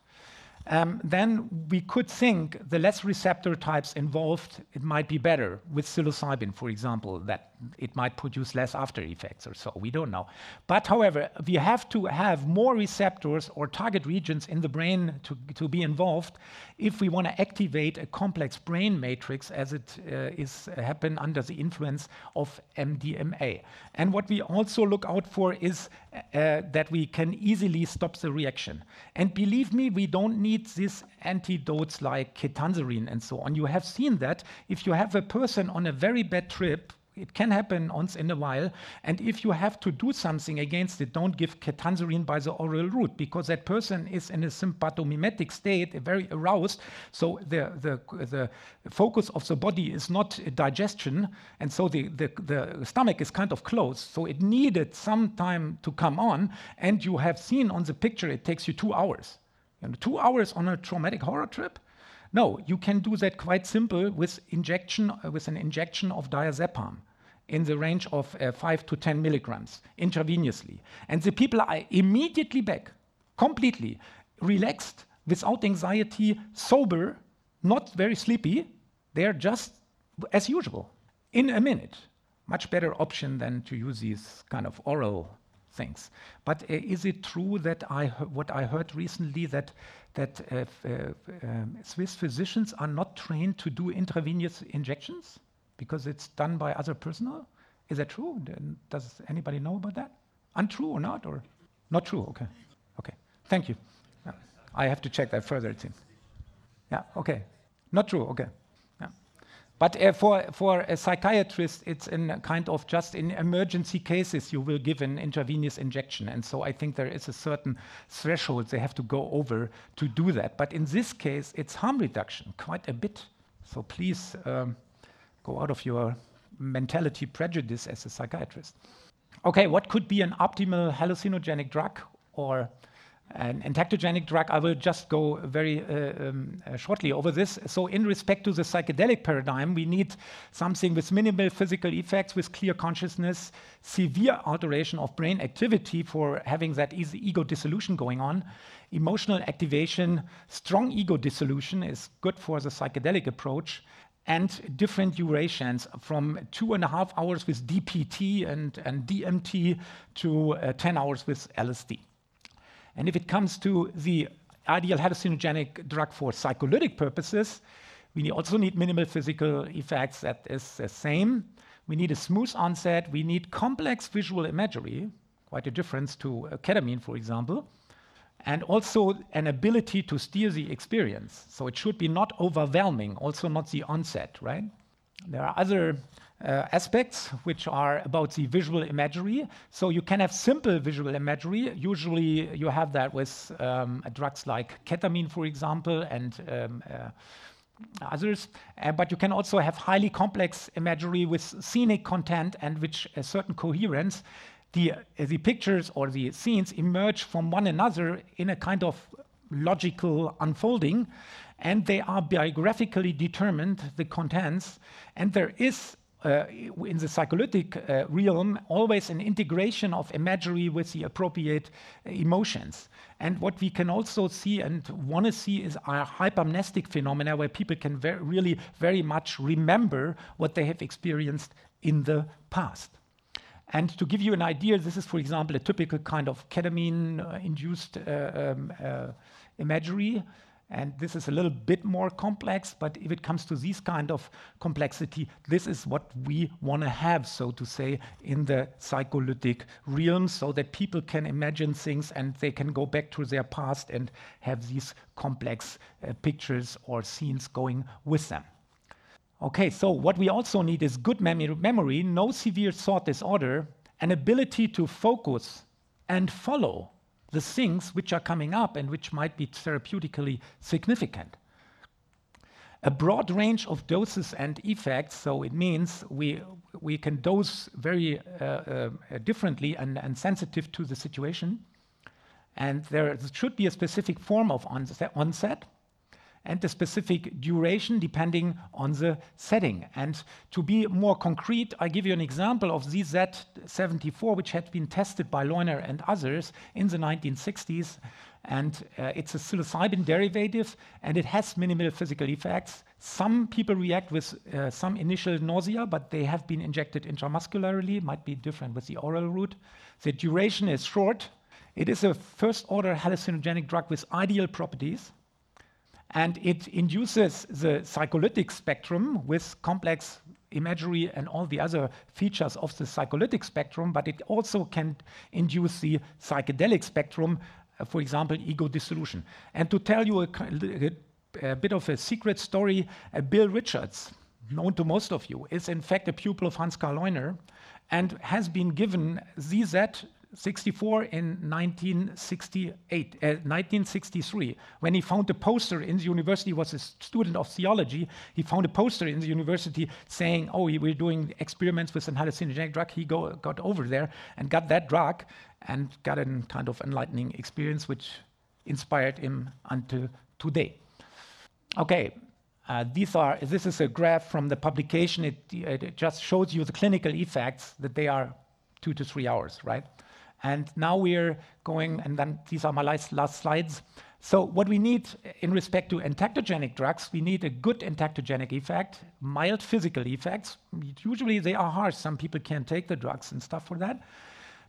then we could think the less receptor types involved, it might be better with psilocybin, for example, that it might produce less after effects or so. We don't know. But however, we have to have more receptors or target regions in the brain to, to be involved if we want to activate a complex brain matrix as it uh, is uh, happen under the influence of MDMA. And what we also look out for is uh, that we can easily stop the reaction. And believe me, we don't need these antidotes like ketanserin and so on. You have seen that if you have a person on a very bad trip it can happen once in a while. And if you have to do something against it, don't give ketanserin by the oral route because that person is in a sympathomimetic state, very aroused. So the, the, the focus of the body is not digestion. And so the, the, the stomach is kind of closed. So it needed some time to come on. And you have seen on the picture, it takes you two hours. Know, two hours on a traumatic horror trip? No, you can do that quite simple with injection uh, with an injection of diazepam in the range of uh, 5 to 10 milligrams intravenously. And the people are immediately back, completely relaxed, without anxiety, sober, not very sleepy. They're just as usual in a minute. Much better option than to use these kind of oral things. But uh, is it true that I what I heard recently that that uh, uh, um, Swiss physicians are not trained to do intravenous injections because it's done by other personnel? Is that true? Does anybody know about that? Untrue or not? Or not true? Okay. Okay. Thank you. Yeah. I have to check that further, it seems. Yeah, okay. Not true, okay. But uh, for, for a psychiatrist, it's in kind of just in emergency cases you will give an intravenous injection. And so I think there is a certain threshold they have to go over to do that. But in this case, it's harm reduction, quite a bit. So please um, go out of your mentality prejudice as a psychiatrist. Okay, what could be an optimal hallucinogenic drug or an entactogenic drug, I will just go very uh, um, uh, shortly over this. So, in respect to the psychedelic paradigm, we need something with minimal physical effects, with clear consciousness, severe alteration of brain activity for having that ego dissolution going on. Emotional activation, strong ego dissolution is good for the psychedelic approach, and different durations from two and a half hours with DPT and, and DMT to uh, 10 hours with LSD. And if it comes to the ideal hallucinogenic drug for psycholytic purposes, we also need minimal physical effects that is the same. We need a smooth onset. We need complex visual imagery, quite a difference to ketamine, for example, and also an ability to steer the experience. So it should be not overwhelming, also not the onset, right? There are other aspects, which are about the visual imagery. So you can have simple visual imagery. Usually, you have that with um, drugs like ketamine, for example, and um, uh, others. Uh, but you can also have highly complex imagery with scenic content and which a certain coherence. The, uh, the pictures or the scenes emerge from one another in a kind of logical unfolding, and they are biographically determined, the contents, and there is uh, in the psycholytic uh, realm, always an integration of imagery with the appropriate uh, emotions. And what we can also see and want to see is a hypomnestic phenomena where people can ver really very much remember what they have experienced in the past. And to give you an idea, this is, for example, a typical kind of ketamine uh, induced uh, um, uh, imagery. And this is a little bit more complex, but if it comes to this kind of complexity, this is what we want to have, so to say, in the psycholytic realm, so that people can imagine things and they can go back to their past and have these complex uh, pictures or scenes going with them. Okay, so what we also need is good mem memory, no severe thought disorder, an ability to focus and follow the things which are coming up and which might be therapeutically significant. A broad range of doses and effects, so it means we, we can dose very uh, uh, differently and, and sensitive to the situation. And there should be a specific form of onset and the specific duration depending on the setting. And to be more concrete, I give you an example of ZZ74, which had been tested by Leuna and others in the 1960s. And uh, it's a psilocybin derivative, and it has minimal physical effects. Some people react with uh, some initial nausea, but they have been injected intramuscularly, might be different with the oral route. The duration is short. It is a first order hallucinogenic drug with ideal properties and it induces the psycholytic spectrum with complex imagery and all the other features of the psycholytic spectrum, but it also can induce the psychedelic spectrum, uh, for example, ego dissolution. And to tell you a, a, a bit of a secret story, uh, Bill Richards, known to most of you, is in fact a pupil of Hans Karl Leuner and has been given ZZ 64 in 1968, uh, 1963, when he found a poster in the university, was a student of theology. He found a poster in the university saying, "Oh, we're doing experiments with an hallucinogenic drug." He go, got over there and got that drug, and got a kind of enlightening experience, which inspired him until today. Okay, Uh, these are, this is a graph from the publication. It, it just shows you the clinical effects that they are two to three hours, right? And now we're going, and then these are my last, slides. So what we need in respect to entactogenic drugs, we need a good entactogenic effect, mild physical effects. Usually they are harsh. Some people can't take the drugs and stuff for that.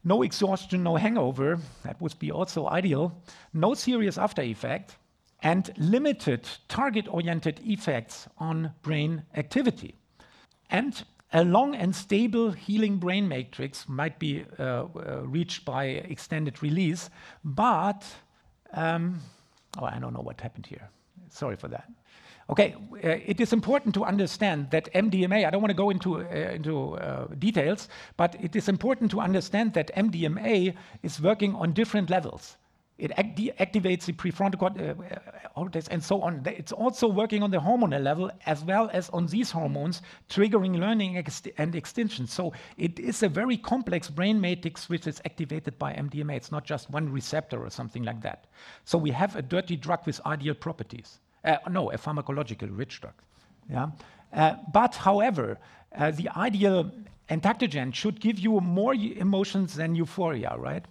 No exhaustion, no hangover. That would be also ideal. No serious after effect and limited target-oriented effects on brain activity. And a long and stable healing brain matrix might be uh, uh, reached by extended release, but um, oh, I don't know what happened here. Sorry for that. Okay, uh, it is important to understand that MDMA, I don't want to go into, uh, into uh, details, but it is important to understand that MDMA is working on different levels. It act activates the prefrontal cortex uh, and so on. It's also working on the hormonal level as well as on these hormones, triggering learning ex and extinction. So it is a very complex brain matrix which is activated by MDMA. It's not just one receptor or something like that. So we have a dirty drug with ideal properties. Uh, no, a pharmacological rich drug. Yeah. Uh, but however, uh, the ideal entactogen should give you more emotions than euphoria, right?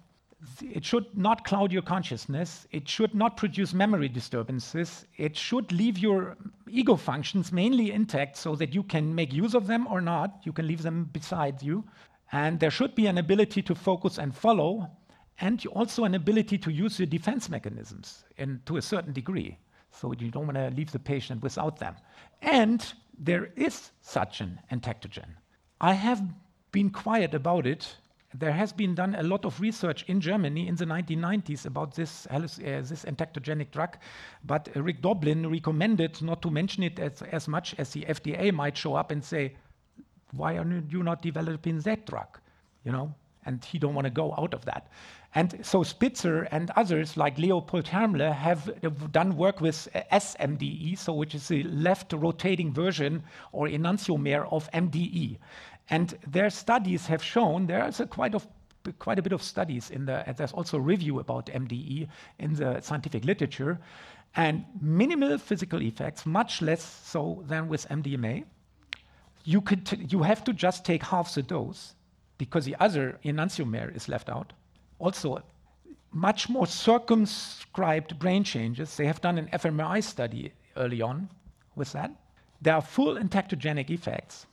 It should not cloud your consciousness. It should not produce memory disturbances. It should leave your ego functions mainly intact so that you can make use of them or not. You can leave them beside you. And there should be an ability to focus and follow, and also an ability to use your defense mechanisms in, to a certain degree. So you don't want to leave the patient without them. And there is such an entactogen. I have been quiet about it there has been done a lot of research in Germany in the 1990s about this, uh, this entactogenic drug, but Rick Doblin recommended not to mention it as, as much as the FDA might show up and say, why are you not developing that drug? You know, and he don't want to go out of that. And so Spitzer and others like Leopold Hermle have done work with uh, SMDE, so which is the left rotating version or enantiomer of MDE. And their studies have shown there is a quite of quite a bit of studies in the there's also a review about MDE in the scientific literature. And minimal physical effects much less so than with MDMA you could you have to just take half the dose because the other enantiomer is left out. Also much more circumscribed brain changes. They have done an fMRI study early on with that. There are full entactogenic effects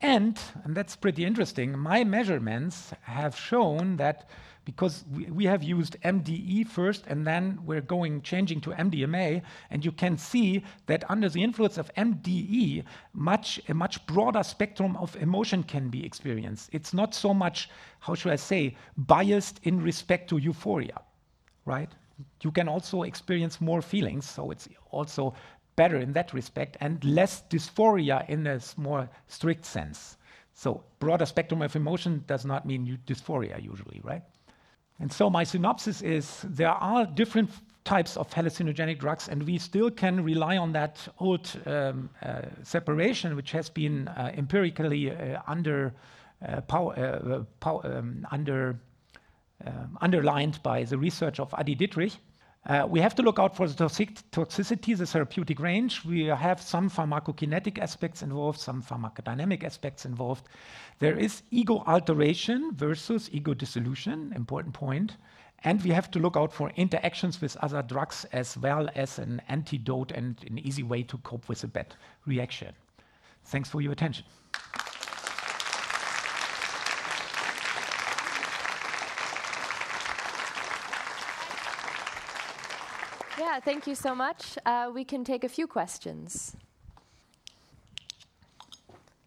and, and that's pretty interesting, my measurements have shown that because we, we, have used MDE first and then we're going changing to MDMA, and you can see that under the influence of MDE, much a much broader spectrum of emotion can be experienced. It's not so much, how should I say, biased in respect to euphoria, right? You can also experience more feelings, so it's also better in that respect and less dysphoria in a more strict sense. So, broader spectrum of emotion does not mean dysphoria usually, right? And so, my synopsis is there are different types of hallucinogenic drugs, and we still can rely on that old um, uh, separation, which has been uh, empirically uh, under, uh, uh, um, under, um, underlined by the research of Adi Dittrich. Uh, we have to look out for the toxicity, the therapeutic range. We have some pharmacokinetic aspects involved, some pharmacodynamic aspects involved. There is ego alteration versus ego dissolution, important point. And we have to look out for interactions with other drugs as well as an antidote and an easy way to cope with a bad reaction. Thanks for your attention. Yeah, thank you so much. Uh, we can take a few questions.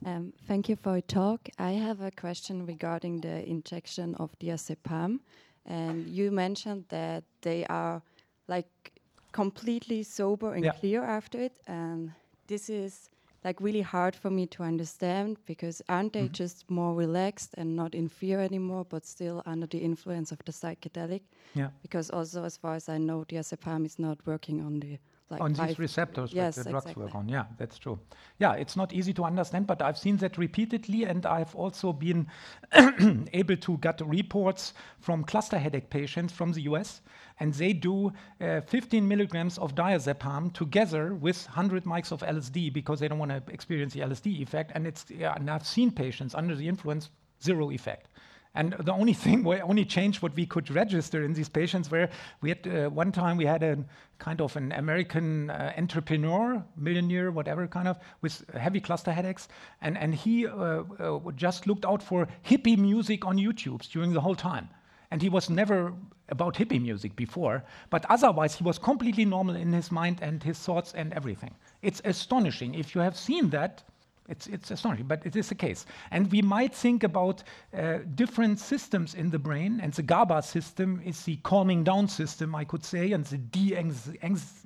Um, thank you for your talk. I have a question regarding the injection of diazepam. And you mentioned that they are like completely sober and yeah. clear after it. And this is like really hard for me to understand because aren't they mm -hmm. just more relaxed and not in fear anymore, but still under the influence of the psychedelic? Yeah. Because also, as far as I know, the diazepam is not working on the like on these receptors yes, that the drugs exactly. work on. Yeah, that's true. Yeah, it's not easy to understand, but I've seen that repeatedly, and I've also been able to get reports from cluster headache patients from the US, and they do uh, 15 milligrams of diazepam together with 100 mics of LSD because they don't want to experience the LSD effect. And it's yeah, and I've seen patients under the influence zero effect. And the only thing, we only change what we could register in these patients where we had uh, one time we had a kind of an American uh, entrepreneur, millionaire, whatever kind of, with heavy cluster headaches, and and he uh, uh, just looked out for hippie music on YouTube during the whole time, and he was never about hippie music before, but otherwise he was completely normal in his mind and his thoughts and everything. It's astonishing. If you have seen that it's, it's astonishing, but it is the case. And we might think about uh, different systems in the brain, and the GABA system is the calming down system, I could say, and the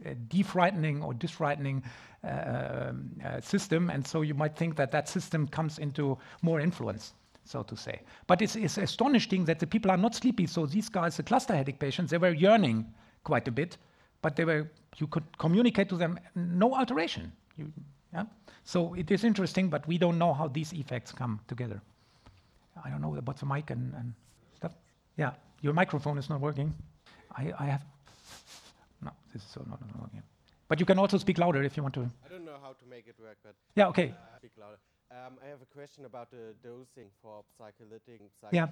uh, defrightening or disfrightening uh, um, uh, system. And so you might think that that system comes into more influence, so to say. But it's, it's astonishing that the people are not sleepy. So these guys, the cluster headache patients, they were yearning quite a bit, but they were, you could communicate to them, no alteration. You, yeah? So it is interesting, but we don't know how these effects come together. I don't know about the mic and, and stuff. Yeah, your microphone is not working. I, I have. No, this is so not, working. But you can also speak louder if you want to. I don't know how to make it work, but. Yeah, okay. Uh, speak louder. Um, I have a question about the dosing for psycholytic, psycholytic yeah.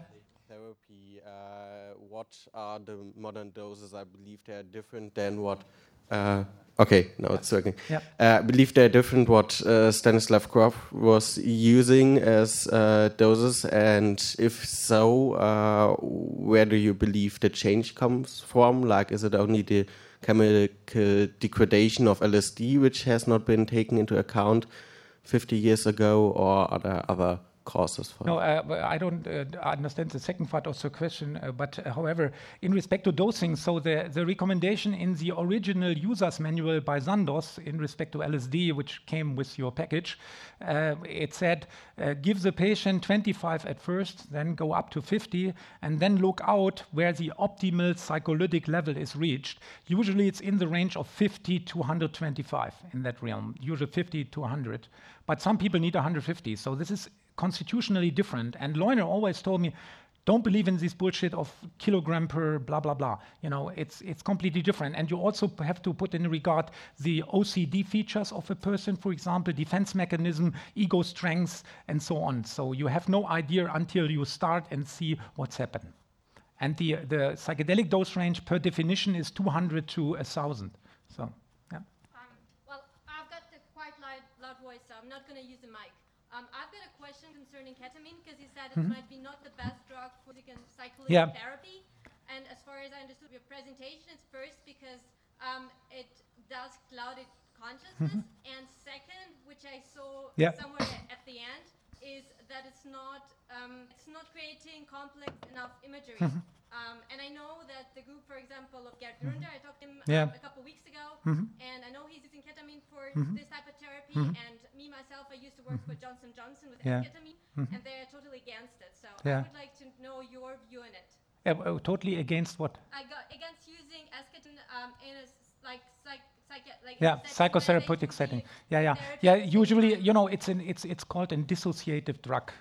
therapy. Uh, what are the modern doses? I believe they are different than what okay, now it's working. Yep. Uh, I believe they're different what uh, Stanislav Grof was using as uh, doses, and if so, uh, where do you believe the change comes from? Like, is it only the chemical degradation of LSD which has not been taken into account 50 years ago, or are there other causes for no uh, i don't uh, understand the second part of the question uh, but uh, however in respect to dosing so the, the recommendation in the original user's manual by Sandoz in respect to lsd which came with your package uh, it said uh, give the patient 25 at first then go up to 50 and then look out where the optimal psycholytic level is reached. Usually it's in the range of 50 to 125 in that realm usually 50 to 100 but some people need 150 so this is constitutionally different. And Leuna always told me, don't believe in this bullshit of kilogram per blah blah blah. You know, it's it's completely different. And you also have to put in regard the OCD features of a person, for example, defense mechanism, ego strength, and so on. So you have no idea until you start and see what's happened. And the the psychedelic dose range per definition is 200 to 1,000. So, yeah. Um, well, I've got a quite loud voice, so I'm not going to use the mic. Um, I've got a question concerning ketamine because you said it mm-hmm. might be not the best drug for psycholytic yeah. therapy. And as far as I understood your presentation, it's first because um, it does clouded consciousness, mm-hmm. and second, which I saw yeah. somewhere at the end, is that it's not um, it's not creating complex enough imagery. Mm-hmm. Um, and I know that the group, for example, of Gerd Grunder, I talked to him yeah. um, a couple weeks ago, mm-hmm. and I know he's using ketamine for mm-hmm. this type of therapy. Mm-hmm. And I used to work for Johnson Johnson with yeah. ketamine, and they're totally against it. So yeah. I would like to know your view on it. Uh, totally against what? I got against using esketamine um, in a like psych like yeah, psychotherapeutic setting. Yeah, yeah, yeah. Usually, you know, it's an it's it's called a dissociative drug.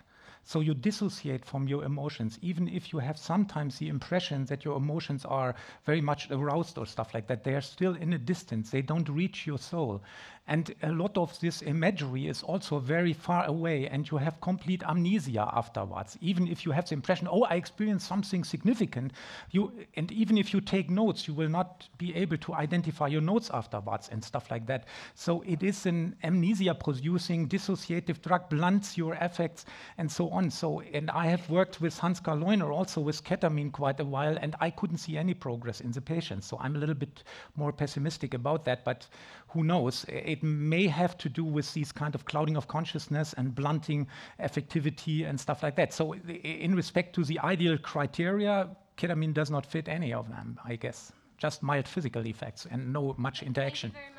So you dissociate from your emotions, even if you have sometimes the impression that your emotions are very much aroused or stuff like that. They are still in a distance. They don't reach your soul. And a lot of this imagery is also very far away, and you have complete amnesia afterwards. Even if you have the impression, oh, I experienced something significant, you, and even if you take notes, you will not be able to identify your notes afterwards and stuff like that. So it is an amnesia producing dissociative drug, blunts your effects and so on. So, and I have worked with Hans Karl also with ketamine quite a while, and I couldn't see any progress in the patients. So I'm a little bit more pessimistic about that, but who knows? It may have to do with these kind of clouding of consciousness and blunting effectivity and stuff like that. So, in respect to the ideal criteria, ketamine does not fit any of them, I guess. Just mild physical effects and no much interaction. Thank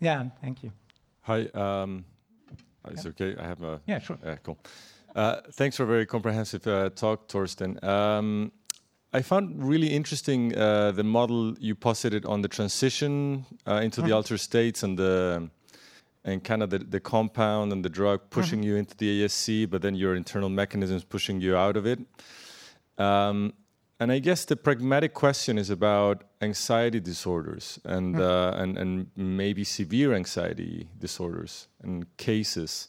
yeah, thank you. Hi. Um, it's okay. I have a. Yeah, sure. Yeah, cool. Uh, thanks for a very comprehensive uh, talk, Torsten. Um, I found really interesting uh, the model you posited on the transition uh, into mm-hmm. the altered states and the and kind of the, the compound and the drug pushing mm-hmm. you into the ASC, but then your internal mechanisms pushing you out of it. Um, and I guess the pragmatic question is about anxiety disorders and, mm. uh, and, and maybe severe anxiety disorders and cases.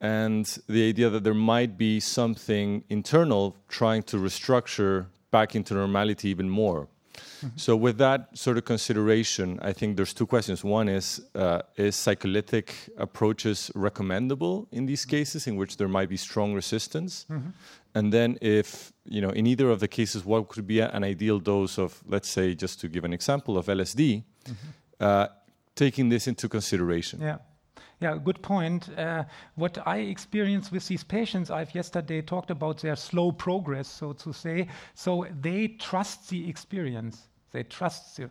And the idea that there might be something internal trying to restructure back into normality even more. Mm-hmm. So, with that sort of consideration, I think there's two questions. One is uh, Is psycholytic approaches recommendable in these cases in which there might be strong resistance? Mm-hmm. And then, if, you know, in either of the cases, what could be an ideal dose of, let's say, just to give an example of LSD, mm-hmm. uh, taking this into consideration? Yeah. Yeah, good point. Uh, what I experience with these patients, I've yesterday talked about their slow progress, so to say. So they trust the experience. They trust the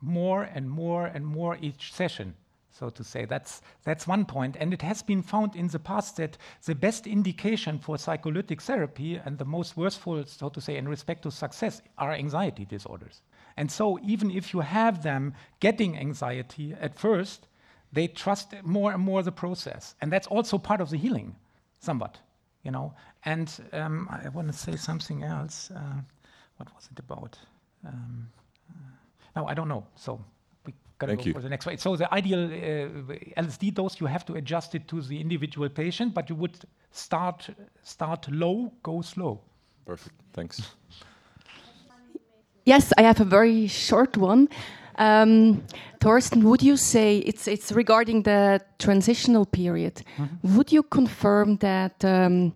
more and more and more each session, so to say. That's, that's one point. And it has been found in the past that the best indication for psycholytic therapy and the most worthful, so to say, in respect to success are anxiety disorders. And so, even if you have them getting anxiety at first, they trust more and more the process. And that's also part of the healing, somewhat, you know. And um, I want to say something else. Uh, what was it about? Um, uh, no, I don't know. So we gotta Thank go you. for the next one. So the ideal uh, LSD dose, you have to adjust it to the individual patient, but you would start start low, go slow. Perfect. Thanks. Yes, I have a very short one. Um, Torsten, would you say it's it's regarding the transitional period? Mm -hmm. Would you confirm that um,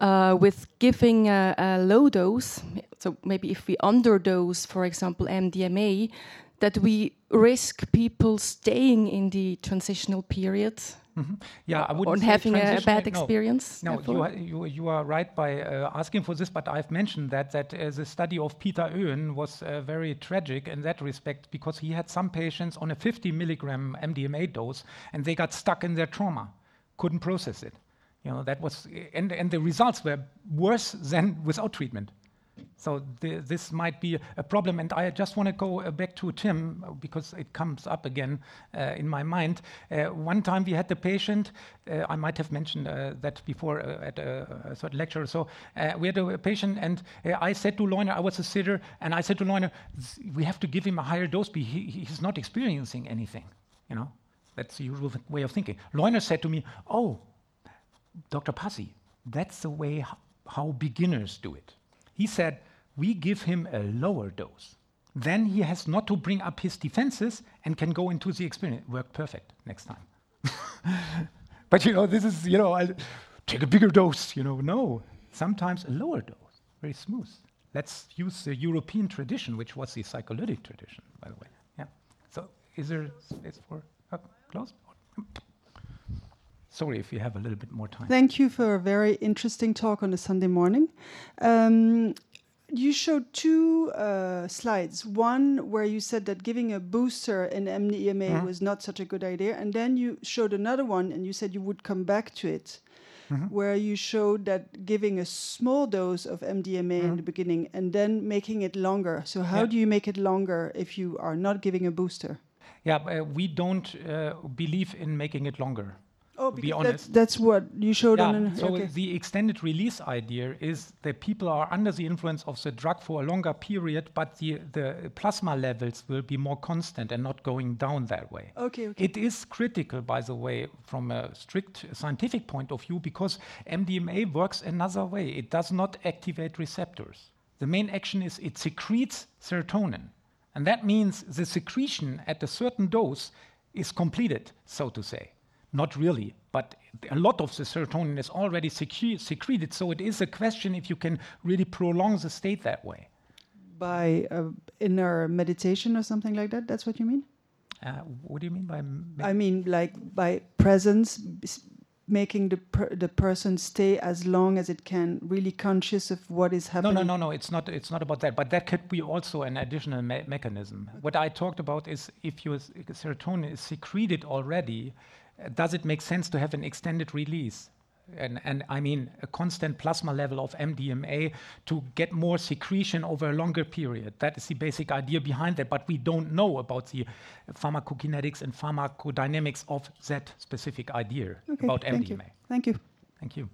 uh, with giving a, a, low dose, so maybe if we underdose, for example, MDMA, that we risk people staying in the transitional period? Mm-hmm. Yeah, I wouldn't. Or having a bad experience. No, no you, are, you, you, are right by uh, asking for this, but I've mentioned that that uh, the study of Peter Oehen was uh, very tragic in that respect because he had some patients on a 50 milligram MDMA dose and they got stuck in their trauma, couldn't process it. You know that was, and and the results were worse than without treatment. So th this might be a problem. And I just want to go uh, back to Tim uh, because it comes up again uh, in my mind. Uh, one time we had the patient, uh, I might have mentioned uh, that before at a, a, certain lecture. So we had a patient, and I said to Leuner, I was a sitter, and I said to Leuner, we have to give him a higher dose because he, he's not experiencing anything. You know, that's the usual way of thinking. Leuner said to me, Oh, Dr. Passie, that's the way how beginners do it. He said, we give him a lower dose. Then he has not to bring up his defenses and can go into the experience. Work perfect next time. but you know, this is, you know, I'll take a bigger dose, you know. No, sometimes a lower dose, very smooth. Let's use the European tradition, which was the psycholytic tradition, by the way. Yeah. So is there space for uh, close? Sorry if you have a little bit more time. Thank you for a very interesting talk on a Sunday morning. Um, you showed two uh, slides. One where you said that giving a booster in MDMA mm-hmm. was not such a good idea, and then you showed another one, and you said you would come back to it, mm-hmm. where you showed that giving a small dose of MDMA mm-hmm. in the beginning and then making it longer. So how yeah. do you make it longer if you are not giving a booster? Yeah, uh, we don't uh, believe in making it longer. Oh, to be honest. That's, that's what you showed yeah, on. So okay. the extended release idea is that people are under the influence of the drug for a longer period, but the, the plasma levels will be more constant and not going down that way. Okay, okay. It is critical, by the way, from a strict scientific point of view, because MDMA works another way. It does not activate receptors. The main action is it secretes serotonin. And that means the secretion at a certain dose is completed, so to say. Not really, but a lot of the serotonin is already secreted, so it is a question if you can really prolong the state that way. By uh, inner meditation or something like that? That's what you mean? Uh, what do you mean by? I mean, like by presence, making the per the person stay as long as it can, really conscious of what is happening. No, no, no, no. It's not. It's not about that. But that could be also an additional me mechanism. Okay. What I talked about is if your serotonin is secreted already, does it make sense to have an extended release and, and I mean a constant plasma level of MDMA to get more secretion over a longer period. That is the basic idea behind that, but we don't know about the pharmacokinetics and pharmacodynamics of that specific idea okay, about thank MDMA. You. Thank you. Thank you.